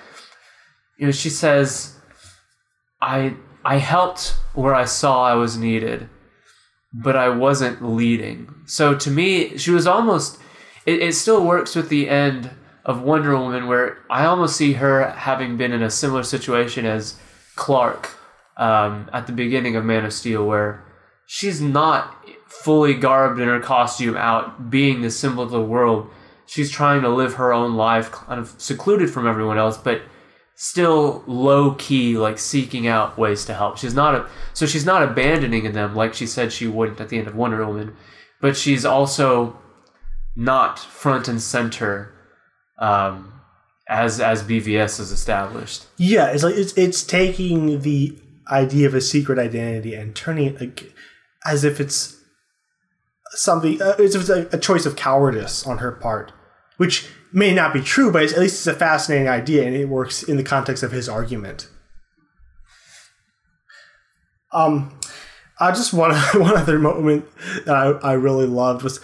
you know she says, "I I helped where I saw I was needed, but I wasn't leading." So to me, she was almost. It, it still works with the end of Wonder Woman, where I almost see her having been in a similar situation as Clark um, at the beginning of Man of Steel, where she's not fully garbed in her costume out being the symbol of the world she's trying to live her own life kind of secluded from everyone else but still low key like seeking out ways to help she's not a so she's not abandoning them like she said she wouldn't at the end of wonder woman but she's also not front and center um, as as bvs is established yeah, it's like it's it's taking the idea of a secret identity and turning it like as if it's something. Uh, if it's a, a choice of cowardice on her part, which may not be true, but it's, at least it's a fascinating idea and it works in the context of his argument. Um, uh, just one one other moment that I, I really loved was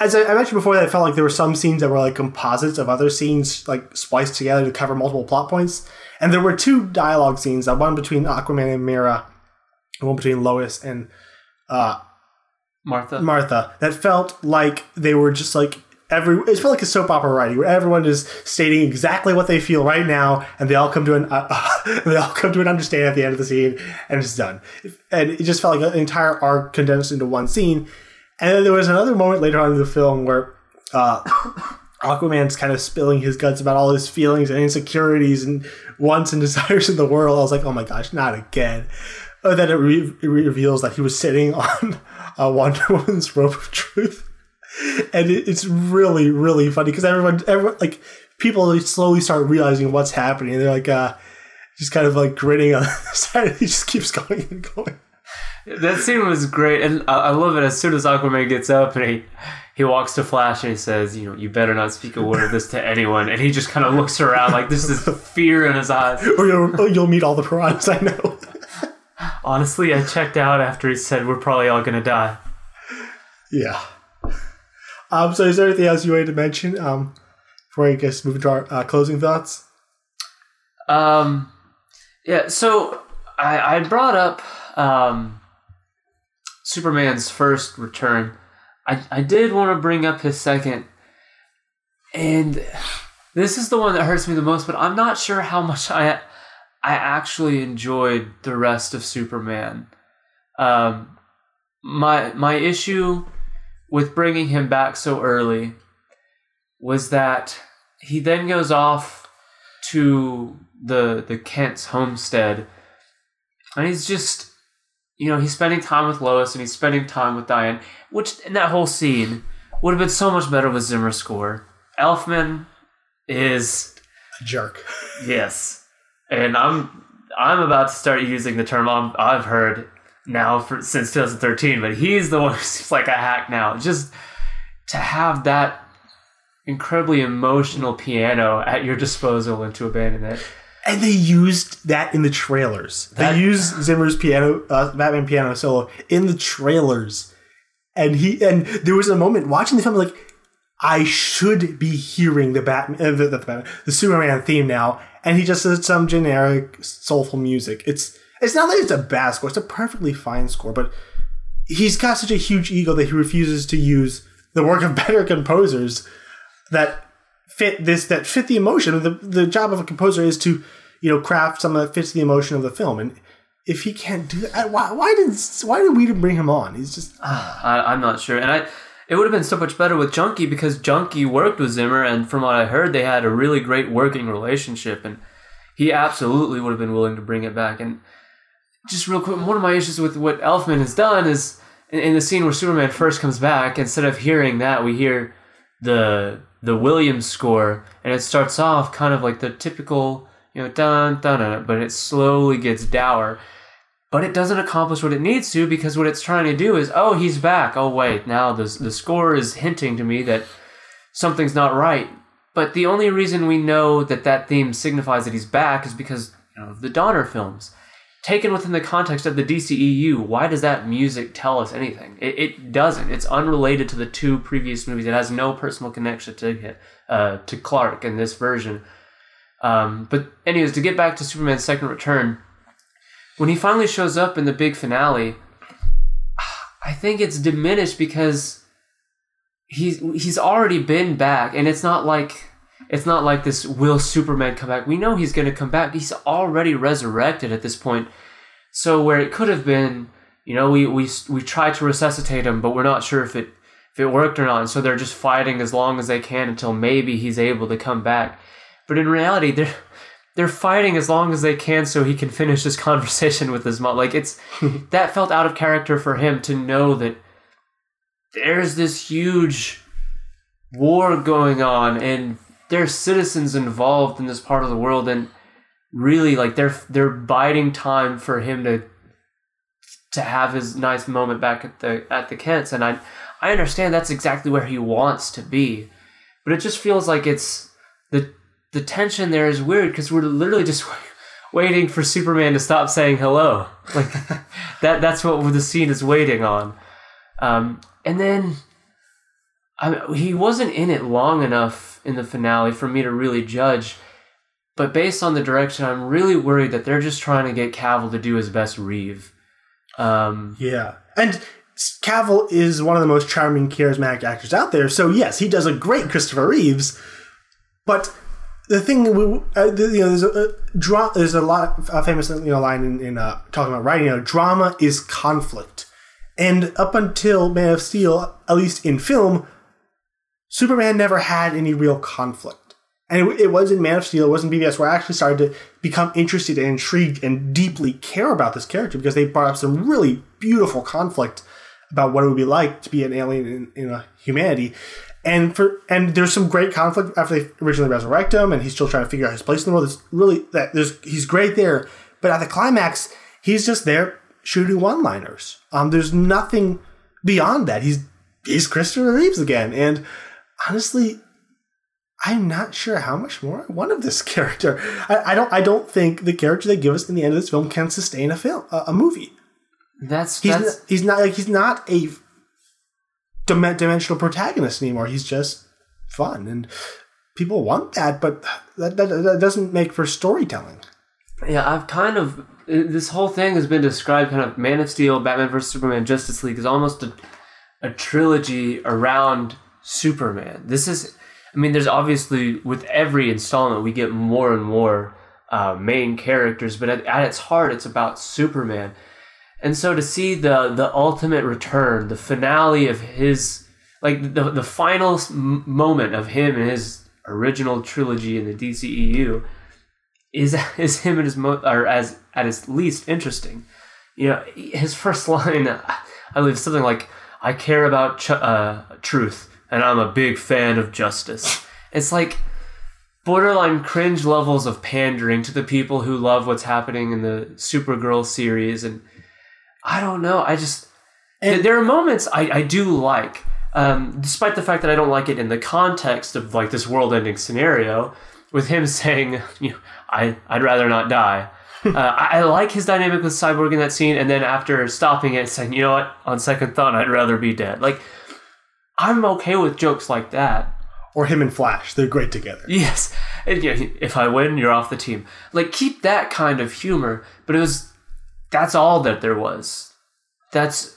as I, I mentioned before that I felt like there were some scenes that were like composites of other scenes like spliced together to cover multiple plot points, and there were two dialogue scenes, uh, one between Aquaman and Mera, and one between Lois and uh, martha Martha that felt like they were just like every it felt like a soap opera writing where everyone is stating exactly what they feel right now and they all come to an uh, they all come to an understanding at the end of the scene and it's done and it just felt like an entire arc condensed into one scene and then there was another moment later on in the film where uh, Aquaman's kind of spilling his guts about all his feelings and insecurities and wants and desires in the world. I was like, oh my gosh, not again. But then it, re- it reveals that he was sitting on uh, Wonder Woman's rope of truth, and it, it's really, really funny because everyone, everyone, like people slowly start realizing what's happening. And They're like, uh, just kind of like grinning on the side. He just keeps going and going. That scene was great, and I, love it. As soon as Aquaman gets up and he he walks to Flash and he says, "You know, you better not speak a word of this to anyone." And he just kind of looks around like this is the fear in his eyes. Or you'll, or you'll meet all the piranhas I know. Honestly, I checked out after he said we're probably all gonna die. Yeah. Um, so, is there anything else you wanted to mention um, before I guess moving to our uh, closing thoughts? Um, yeah. So I, I brought up um, Superman's first return, I, I did want to bring up his second. And this is the one that hurts me the most, but I'm not sure how much I I actually enjoyed the rest of Superman. Um, my my issue with bringing him back so early was that he then goes off to the the Kent's homestead, and he's just you know he's spending time with Lois and he's spending time with Diane, which in that whole scene would have been so much better with Zimmer score. Elfman is A jerk. Yes, and I'm I'm about to start using the term I'm, I've heard now for since 2013, but he's the one who's like a hack now. Just to have that incredibly emotional piano at your disposal and to abandon it. And they used that in the trailers. That- they used Zimmer's piano, uh, Batman piano solo in the trailers. And he and there was a moment watching the film like I should be hearing the Batman, uh, the, the, Batman, the Superman theme now, and he just does some generic soulful music. It's it's not like it's a bad score; it's a perfectly fine score. But he's got such a huge ego that he refuses to use the work of better composers that fit this that fit the emotion. The the job of a composer is to you know craft something that fits the emotion of the film. And if he can't do that, why why did why did we bring him on? He's just ah. I, I'm not sure, and I it would have been so much better with Junkie because Junkie worked with Zimmer, and from what I heard, they had a really great working relationship, and he absolutely would have been willing to bring it back. And just real quick, one of my issues with what Elfman has done is in, in the scene where Superman first comes back, instead of hearing that, we hear the the Williams score, and it starts off kind of like the typical, you know, dun dun dun, but it slowly gets dour. But it doesn't accomplish what it needs to because what it's trying to do is, oh, he's back. Oh, wait, now the the score is hinting to me that something's not right. But the only reason we know that that theme signifies that he's back is because you know, the Donner films. Taken within the context of the DCEU, why does that music tell us anything? It, it doesn't. It's unrelated to the two previous movies. It has no personal connection to uh, to Clark in this version. Um, but anyways, to get back to Superman's second return, when he finally shows up in the big finale, I think it's diminished because he's he's already been back, and it's not like it's not like this will Superman come back. We know he's going to come back. He's already resurrected at this point. So where it could have been, you know, we we we tried to resuscitate him, but we're not sure if it if it worked or not. And so they're just fighting as long as they can until maybe he's able to come back. But in reality, they're they're fighting as long as they can so he can finish this conversation with his mom. Like it's that felt out of character for him to know that there's this huge war going on and there's citizens involved in this part of the world and really like they're they're biding time for him to to have his nice moment back at the at the Kents. And I I understand that's exactly where he wants to be but it just feels like it's the the tension there is weird because we're literally just waiting for Superman to stop saying hello. Like that that's what the scene is waiting on. Um, and then I he wasn't in it long enough in the finale for me to really judge. But based on the direction, I'm really worried that they're just trying to get Cavill to do his best Reeve. Um, Yeah. And Cavill is one of the most charming, charismatic actors out there. So, yes, he does a great Christopher Reeves. But the thing, we, uh, you know, there's a, a, dra- there's a lot a famous you know, line in, in uh, talking about writing, you know, drama is conflict. And up until Man of Steel, at least in film, Superman never had any real conflict. And it, it was in Man of Steel, it was in BVS where I actually started to become interested and intrigued and deeply care about this character because they brought up some really beautiful conflict about what it would be like to be an alien in, in a humanity. And for and there's some great conflict after they originally resurrect him, and he's still trying to figure out his place in the world. It's really that there's he's great there, but at the climax, he's just there shooting one-liners. Um, there's nothing beyond that. He's he's Christopher Reeves again, and honestly, I'm not sure how much more I want of this character. I, I don't. I don't think the character they give us in the end of this film can sustain a film, a, a movie. that's He's that's not, he's not like he's not a dim- dimensional protagonist anymore. He's just fun, and people want that, but that, that, that doesn't make for storytelling. Yeah, I've kind of uh, this whole thing has been described kind of Man of Steel, Batman vs Superman, Justice League is almost a, a trilogy around Superman. This is, I mean, there's obviously with every installment we get more and more uh, main characters, but at, at its heart, it's about Superman. And so to see the the ultimate return, the finale of his, like the the final moment of him and his original trilogy in the DCEU, is is him at his mo- or as at his least interesting. You know, his first line, I believe something like, "I care about ch- uh, truth, and I'm a big fan of justice." It's like borderline cringe levels of pandering to the people who love what's happening in the Supergirl series, and I don't know. I just And- there are moments I, I do like, um, despite the fact that I don't like it in the context of like this world-ending scenario, with him saying, you know, I I'd rather not die. uh, I, I like his dynamic with Cyborg in that scene, and then after stopping it, saying, you know what, on second thought, I'd rather be dead. Like, I'm okay with jokes like that. Or him and Flash. They're great together. Yes, and, you know, if I win, you're off the team. Like, keep that kind of humor, but it was that's all that there was. That's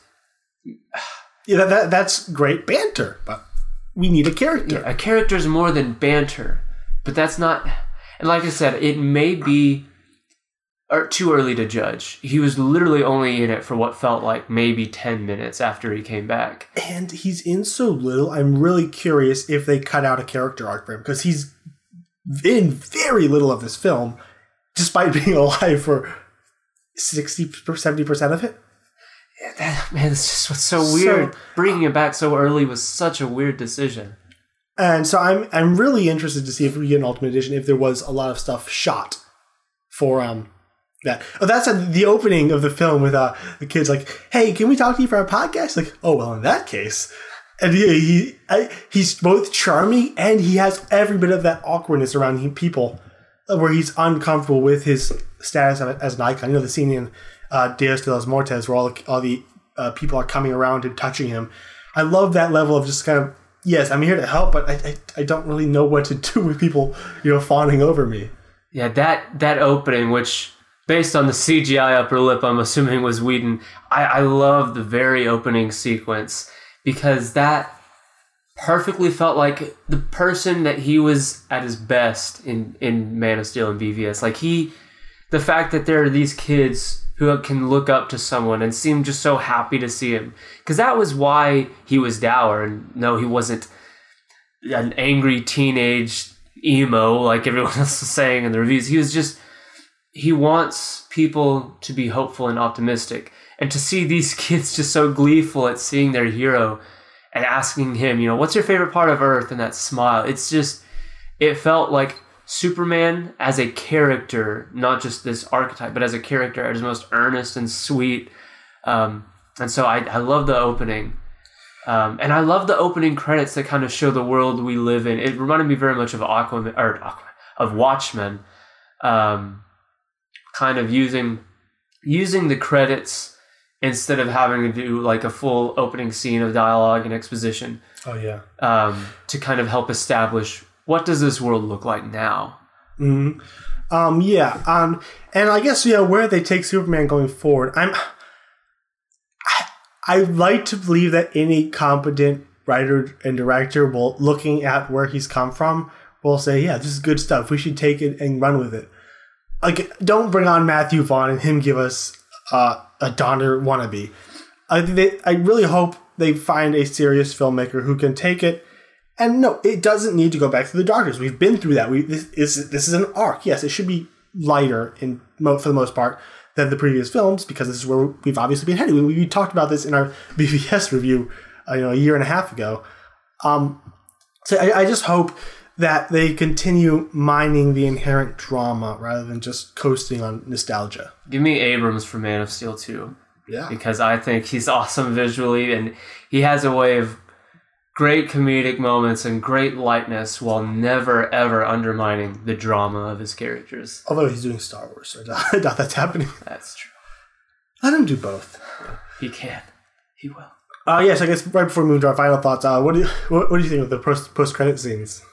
Yeah, that, that, that's great banter, but we need a character. a character is more than banter, but that's not. And like I said, it may be or too early to judge. He was literally only in it for what felt like maybe ten minutes after he came back. And he's in so little. I'm really curious if they cut out a character arc for him because he's in very little of this film, despite being alive for 60 70% of it. That, man, it's just what's so So- weird. Bringing it back so early was such a weird decision. And so I'm I'm really interested to see if we get an Ultimate Edition if there was a lot of stuff shot for um that. Oh, that's uh the opening of the film with uh the kids like, "Hey, can we talk to you for our podcast?" Like, "Oh, well, in that case." And he, he I, he's both charming and he has every bit of that awkwardness around people, uh, where he's uncomfortable with his status as an icon. You know the scene in uh, Dios de los Mortes where all the, all the uh, people are coming around and touching him. I love that level of just kind of yes, I'm here to help, but I, I, I don't really know what to do with people you know fawning over me. Yeah, that that opening, which based on the CGI upper lip, I'm assuming was Whedon. I, I love the very opening sequence because that perfectly felt like the person that he was at his best in in Man of Steel and BVS. Like he, the fact that there are these kids who can look up to someone and seem just so happy to see him, because that was why he was dour. And no, he wasn't an angry teenage emo like everyone else was saying in the reviews. He was just he wants people to be hopeful and optimistic. And to see these kids just so gleeful at seeing their hero and asking him, you know, what's your favorite part of Earth and that smile. It's just it felt like Superman as a character, not just this archetype, but as a character his most earnest and sweet. Um, and so I, I love the opening. Um, and I love the opening credits that kind of show the world we live in. It reminded me very much of Aquaman or Aquaman, of Watchmen, um, kind of using using the credits instead of having to do like a full opening scene of dialogue and exposition Oh yeah. um, to kind of help establish what does this world look like now. hmm Um, yeah. Um, and I guess yeah, where they take Superman going forward, I'm. I, I like to believe that any competent writer and director will, looking at where he's come from, will say, "Yeah, this is good stuff. We should take it and run with it." Like, don't bring on Matthew Vaughn and him give us uh, a Donner wannabe. I they, I really hope they find a serious filmmaker who can take it and no, it doesn't need to go back to the darkness. We've been through that. We this is this is an arc. Yes, it should be lighter in for the most part than the previous films because this is where we've obviously been headed. We, we talked about this in our BVS review, uh, you know, a year and a half ago. Um, so I, I just hope that they continue mining the inherent drama rather than just coasting on nostalgia. Give me Abrams for Man of Steel 2 Yeah, because I think he's awesome visually and he has a way of great comedic moments and great lightness while never ever undermining the drama of his characters. although he's doing Star Wars, so I doubt, I doubt that's happening. That's true. Let him do both. He can. He will. Uh, yes, I guess right before we move to our final thoughts, uh, what do you what, what do you think of the post post credit scenes?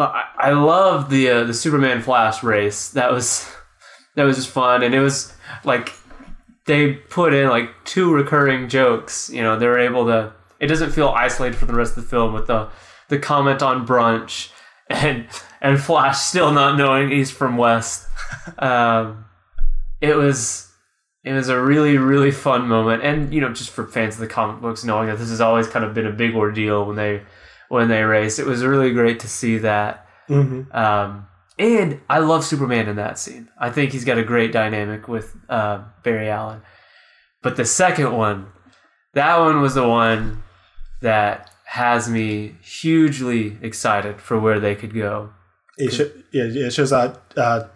Well, I, I love the uh, the Superman Flash race. That was that was just fun, and it was like they put in like two recurring jokes. You know, they were able to. It doesn't feel isolated from the rest of the film with the the comment on brunch and and Flash still not knowing East from West. Um, it was it was a really really fun moment, and you know, just for fans of the comic books, knowing that this has always kind of been a big ordeal when they when they race, it was really great to see that. Mm-hmm. Um, and I love Superman in that scene. I think he's got a great dynamic with uh, Barry Allen. But the second one, that one was the one that has me hugely excited for where they could go. It, sh- yeah, it shows that uh,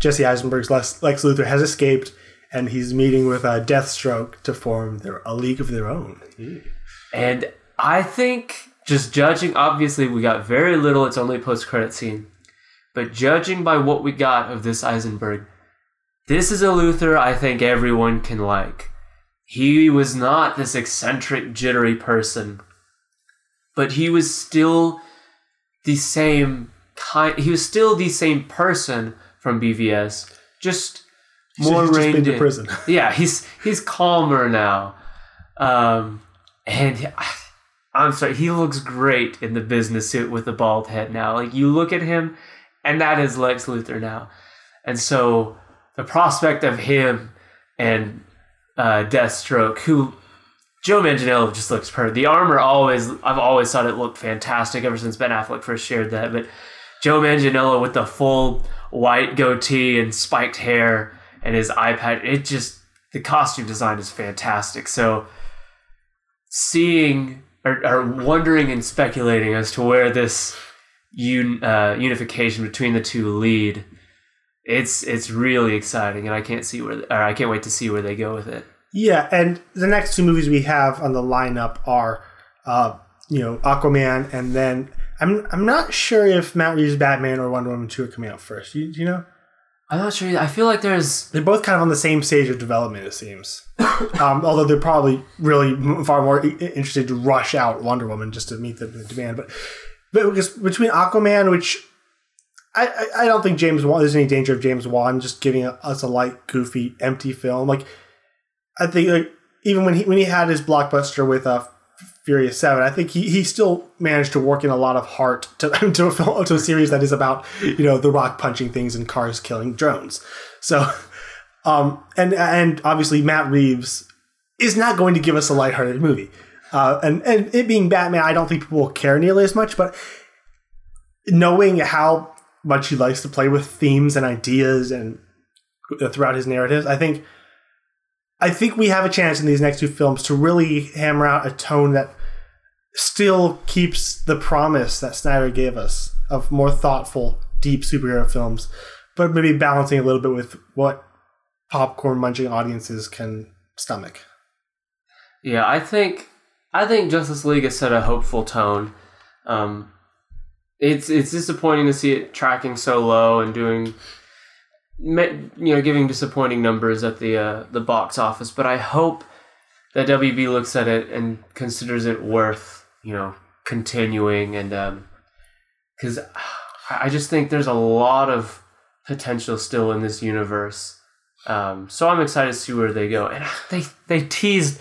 Jesse Eisenberg's Lex-, Lex Luthor has escaped, and he's meeting with uh, Deathstroke to form their, a league of their own. And I think, just judging, obviously, we got very little. It's only a post credit scene. But judging by what we got of this Eisenberg, this is a Luthor I think everyone can like. He was not this eccentric, jittery person, but he was still the same kind. He was still the same person from BVS, just more He's just reined in. prison. Yeah, he's he's calmer now, um, and I'm sorry, he looks great in the business suit with the bald head now. Like you look at him, and that is Lex Luthor now, and so the prospect of him and uh, Deathstroke, who Joe Manganiello just looks perfect. The armor always, I've always thought it looked fantastic ever since Ben Affleck first shared that. But Joe Manganiello with the full white goatee and spiked hair and his eye patch, it just the costume design is fantastic. So seeing or, or wondering and speculating as to where this un, uh, unification between the two lead, it's it's really exciting, and I can't see where or I can't wait to see where they go with it. Yeah, and the next two movies we have on the lineup are, uh, you know, Aquaman, and then I'm I'm not sure if Matt Reeves' Batman or Wonder Woman two are coming out first. You, you know? I'm not sure. I feel like there's They're both kind of on the same stage of development, it seems. um, although they're probably really far more interested to rush out Wonder Woman just to meet the, the demand. But but because between Aquaman, which I, I, I don't think James Wan there's any danger of James Wan just giving us a light, goofy, empty film. Like I think like, even when he when he had his blockbuster with uh, Furious Seven, I think he, he still managed to work in a lot of heart to, to a film to a series that is about you know the Rock punching things and cars killing drones. So, um, and and obviously Matt Reeves is not going to give us a lighthearted movie. Uh, and and it being Batman, I don't think people will care nearly as much. But knowing how much he likes to play with themes and ideas and throughout his narratives, I think I think we have a chance in these next two films to really hammer out a tone that still keeps the promise that Snyder gave us of more thoughtful, deep superhero films, but maybe balancing a little bit with what popcorn munching audiences can stomach. yeah. I think I think Justice League has set a hopeful tone. Um, it's it's disappointing to see it tracking so low and doing, you know, giving disappointing numbers at the uh, the box office. But I hope that WB looks at it and considers it worth you know continuing and um because I just think there's a lot of potential still in this universe. Um, so I'm excited to see where they go. And they they teased,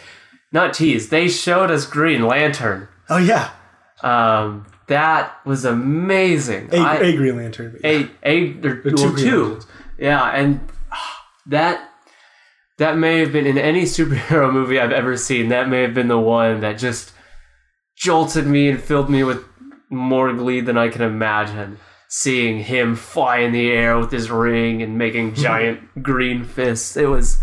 not teased, they showed us Green Lantern. Oh yeah, Um, that was amazing. a, I- a Green Lantern. yeah. a a or, two. Yeah, and that that may have been in any superhero movie I've ever seen. That may have been the one that just jolted me and filled me with more glee than I can imagine. Seeing him fly in the air with his ring and making giant green fists, it was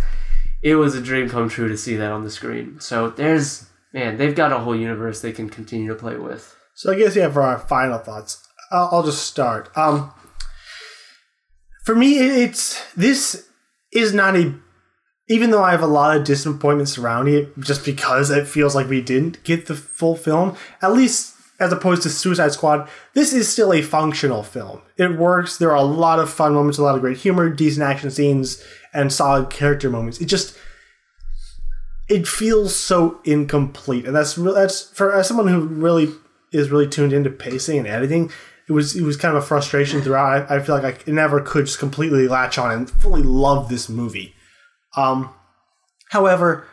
it was a dream come true to see that on the screen. So there's man, they've got a whole universe they can continue to play with. So I guess yeah, for our final thoughts, I'll, I'll just start. Um, for me, it's this is not a. Even though I have a lot of disappointment surrounding it, just because it feels like we didn't get the full film, at least as opposed to Suicide Squad, this is still a functional film. It works. There are a lot of fun moments, a lot of great humor, decent action scenes, and solid character moments. It just it feels so incomplete, and that's. That's for as someone who really is really tuned into pacing and editing, it was it was kind of a frustration throughout. I, I feel like I never could just completely latch on and fully love this movie. Um, however,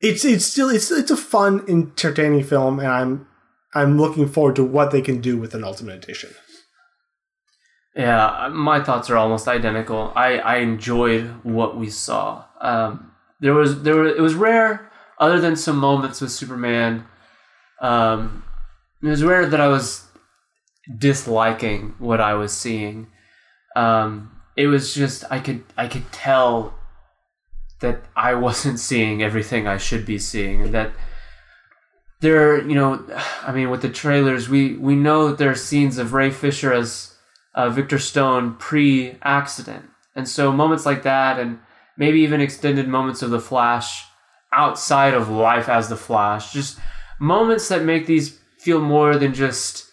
it's it's still it's it's a fun, entertaining film, and I'm I'm looking forward to what they can do with an Ultimate Edition. Yeah, my thoughts are almost identical. I, I enjoyed what we saw. Um, there was there were, it was rare, other than some moments with Superman. Um, it was rare that I was disliking what I was seeing. Um, it was just I could I could tell that I wasn't seeing everything I should be seeing, and that there, you know, I mean, with the trailers, we we know that there are scenes of Ray Fisher as uh, Victor Stone pre-accident, and so moments like that, and maybe even extended moments of the Flash outside of life as the Flash, just moments that make these feel more than just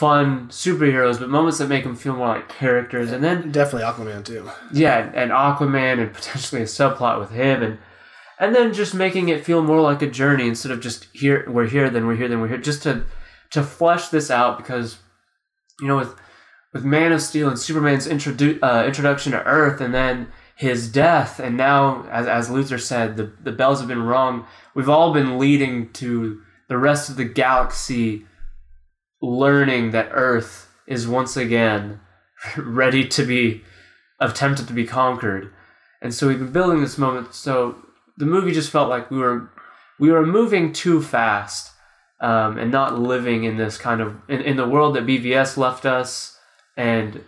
fun superheroes, but moments that make them feel more like characters. And then definitely Aquaman too. Yeah, and Aquaman, and potentially a subplot with him, and and then just making it feel more like a journey instead of just here we're here, then we're here, then we're here. Just to to flesh this out because you know with with Man of Steel and Superman's introdu- uh, introduction to Earth, and then his death, and now as as Luthor said, the the bells have been rung. We've all been leading to the rest of the galaxy learning that Earth is once again ready to be attempted to be conquered. And so we've been building this moment. So the movie just felt like we were we were moving too fast um, and not living in this kind of in, in the world that BVS left us and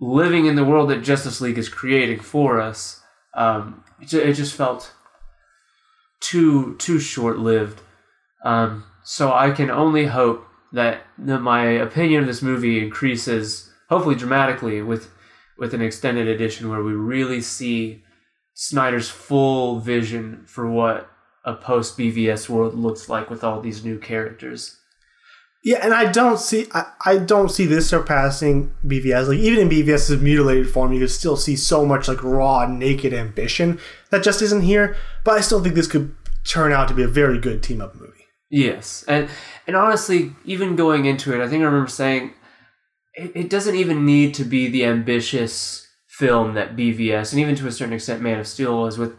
living in the world that Justice League is creating for us. Um, it, it just felt too too short lived. Um, so I can only hope that the, my opinion of this movie increases, hopefully dramatically, with with an extended edition where we really see Snyder's full vision for what a post BVS world looks like with all these new characters. Yeah, and I don't see I, I don't see this surpassing BVS. Like even in BVS's mutilated form, you can still see so much like raw, naked ambition that just isn't here. But I still think this could turn out to be a very good team up movie. Yes, and and honestly, even going into it, I think I remember saying it, it doesn't even need to be the ambitious film that BVS and even to a certain extent Man of Steel was with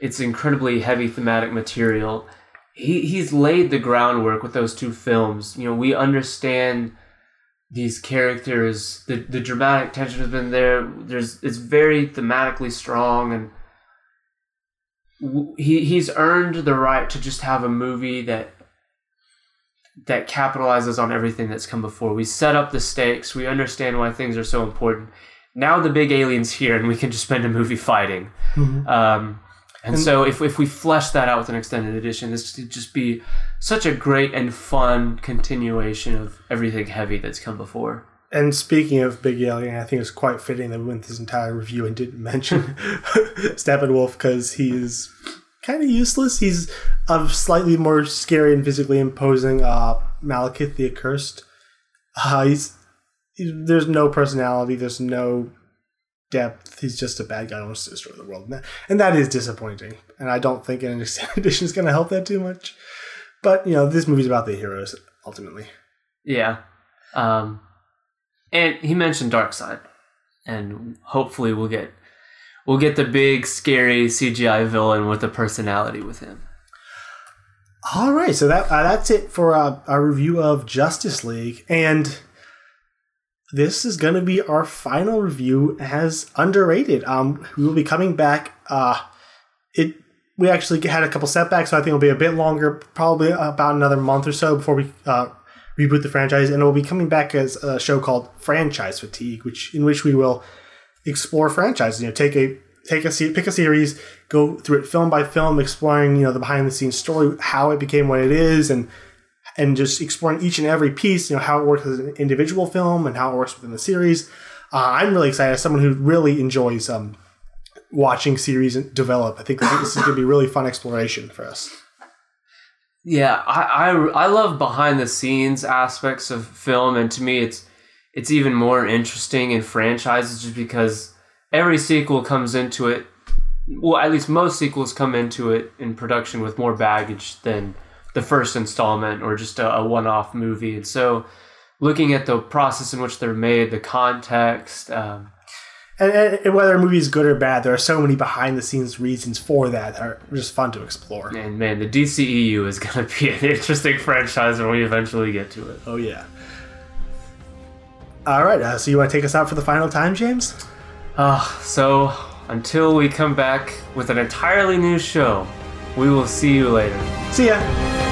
its incredibly heavy thematic material. He he's laid the groundwork with those two films. You know, we understand these characters. The the dramatic tension has been there. There's it's very thematically strong and he he's earned the right to just have a movie that that capitalizes on everything that's come before. We set up the stakes. We understand why things are so important. Now the big alien's here, and we can just spend a movie fighting. Mm-hmm. Um, and, and, so, if, if we flesh that out with an extended edition, this could just be such a great and fun continuation of everything heavy that's come before. And speaking of Big Alien, I think it's quite fitting that we went this entire review and didn't mention Steppenwolf because he is kind of useless. He's a slightly more scary and physically imposing uh, Malekith the Accursed. Uh, he's, he's, there's no personality. There's no depth. He's just a bad guy who wants to destroy the world, and that, and that is disappointing. And I don't think an extended edition is going to help that too much. But you know, this movie's about the heroes ultimately. Yeah, um, and he mentioned Darkseid, and hopefully we'll get we'll get the big scary CGI villain with a personality with him. All right, so that uh, that's it for uh, our review of Justice League, and this is going to be our final review as underrated. Um, we will be coming back. Uh, it we actually had a couple setbacks, so I think it'll be a bit longer, probably about another month or so before we uh, reboot the franchise, and it will be coming back as a show called Franchise Fatigue, which in which we will explore franchises. You know, take a take a pick a series, go through it film by film, exploring you know the behind the scenes story, how it became what it is, and and just exploring each and every piece. You know how it works as an individual film and how it works within the series. Uh, I'm really excited as someone who really enjoys um, watching series develop. I think, I think this is going to be really fun exploration for us. Yeah, I, I I love behind the scenes aspects of film, and to me, it's it's even more interesting in franchises just because every sequel comes into it well at least most sequels come into it in production with more baggage than the first installment or just a, a one-off movie. And so, looking at the process in which they're made, the context. Um, and, and, whether a movie is good or bad, there are so many behind the scenes reasons for that that are just fun to explore. And man, the DCEU is going to be an interesting franchise when we eventually get to it. Oh, yeah. All right, uh, so you want to take us out for the final time, James? Uh, so until we come back with an entirely new show, we will see you later. See ya.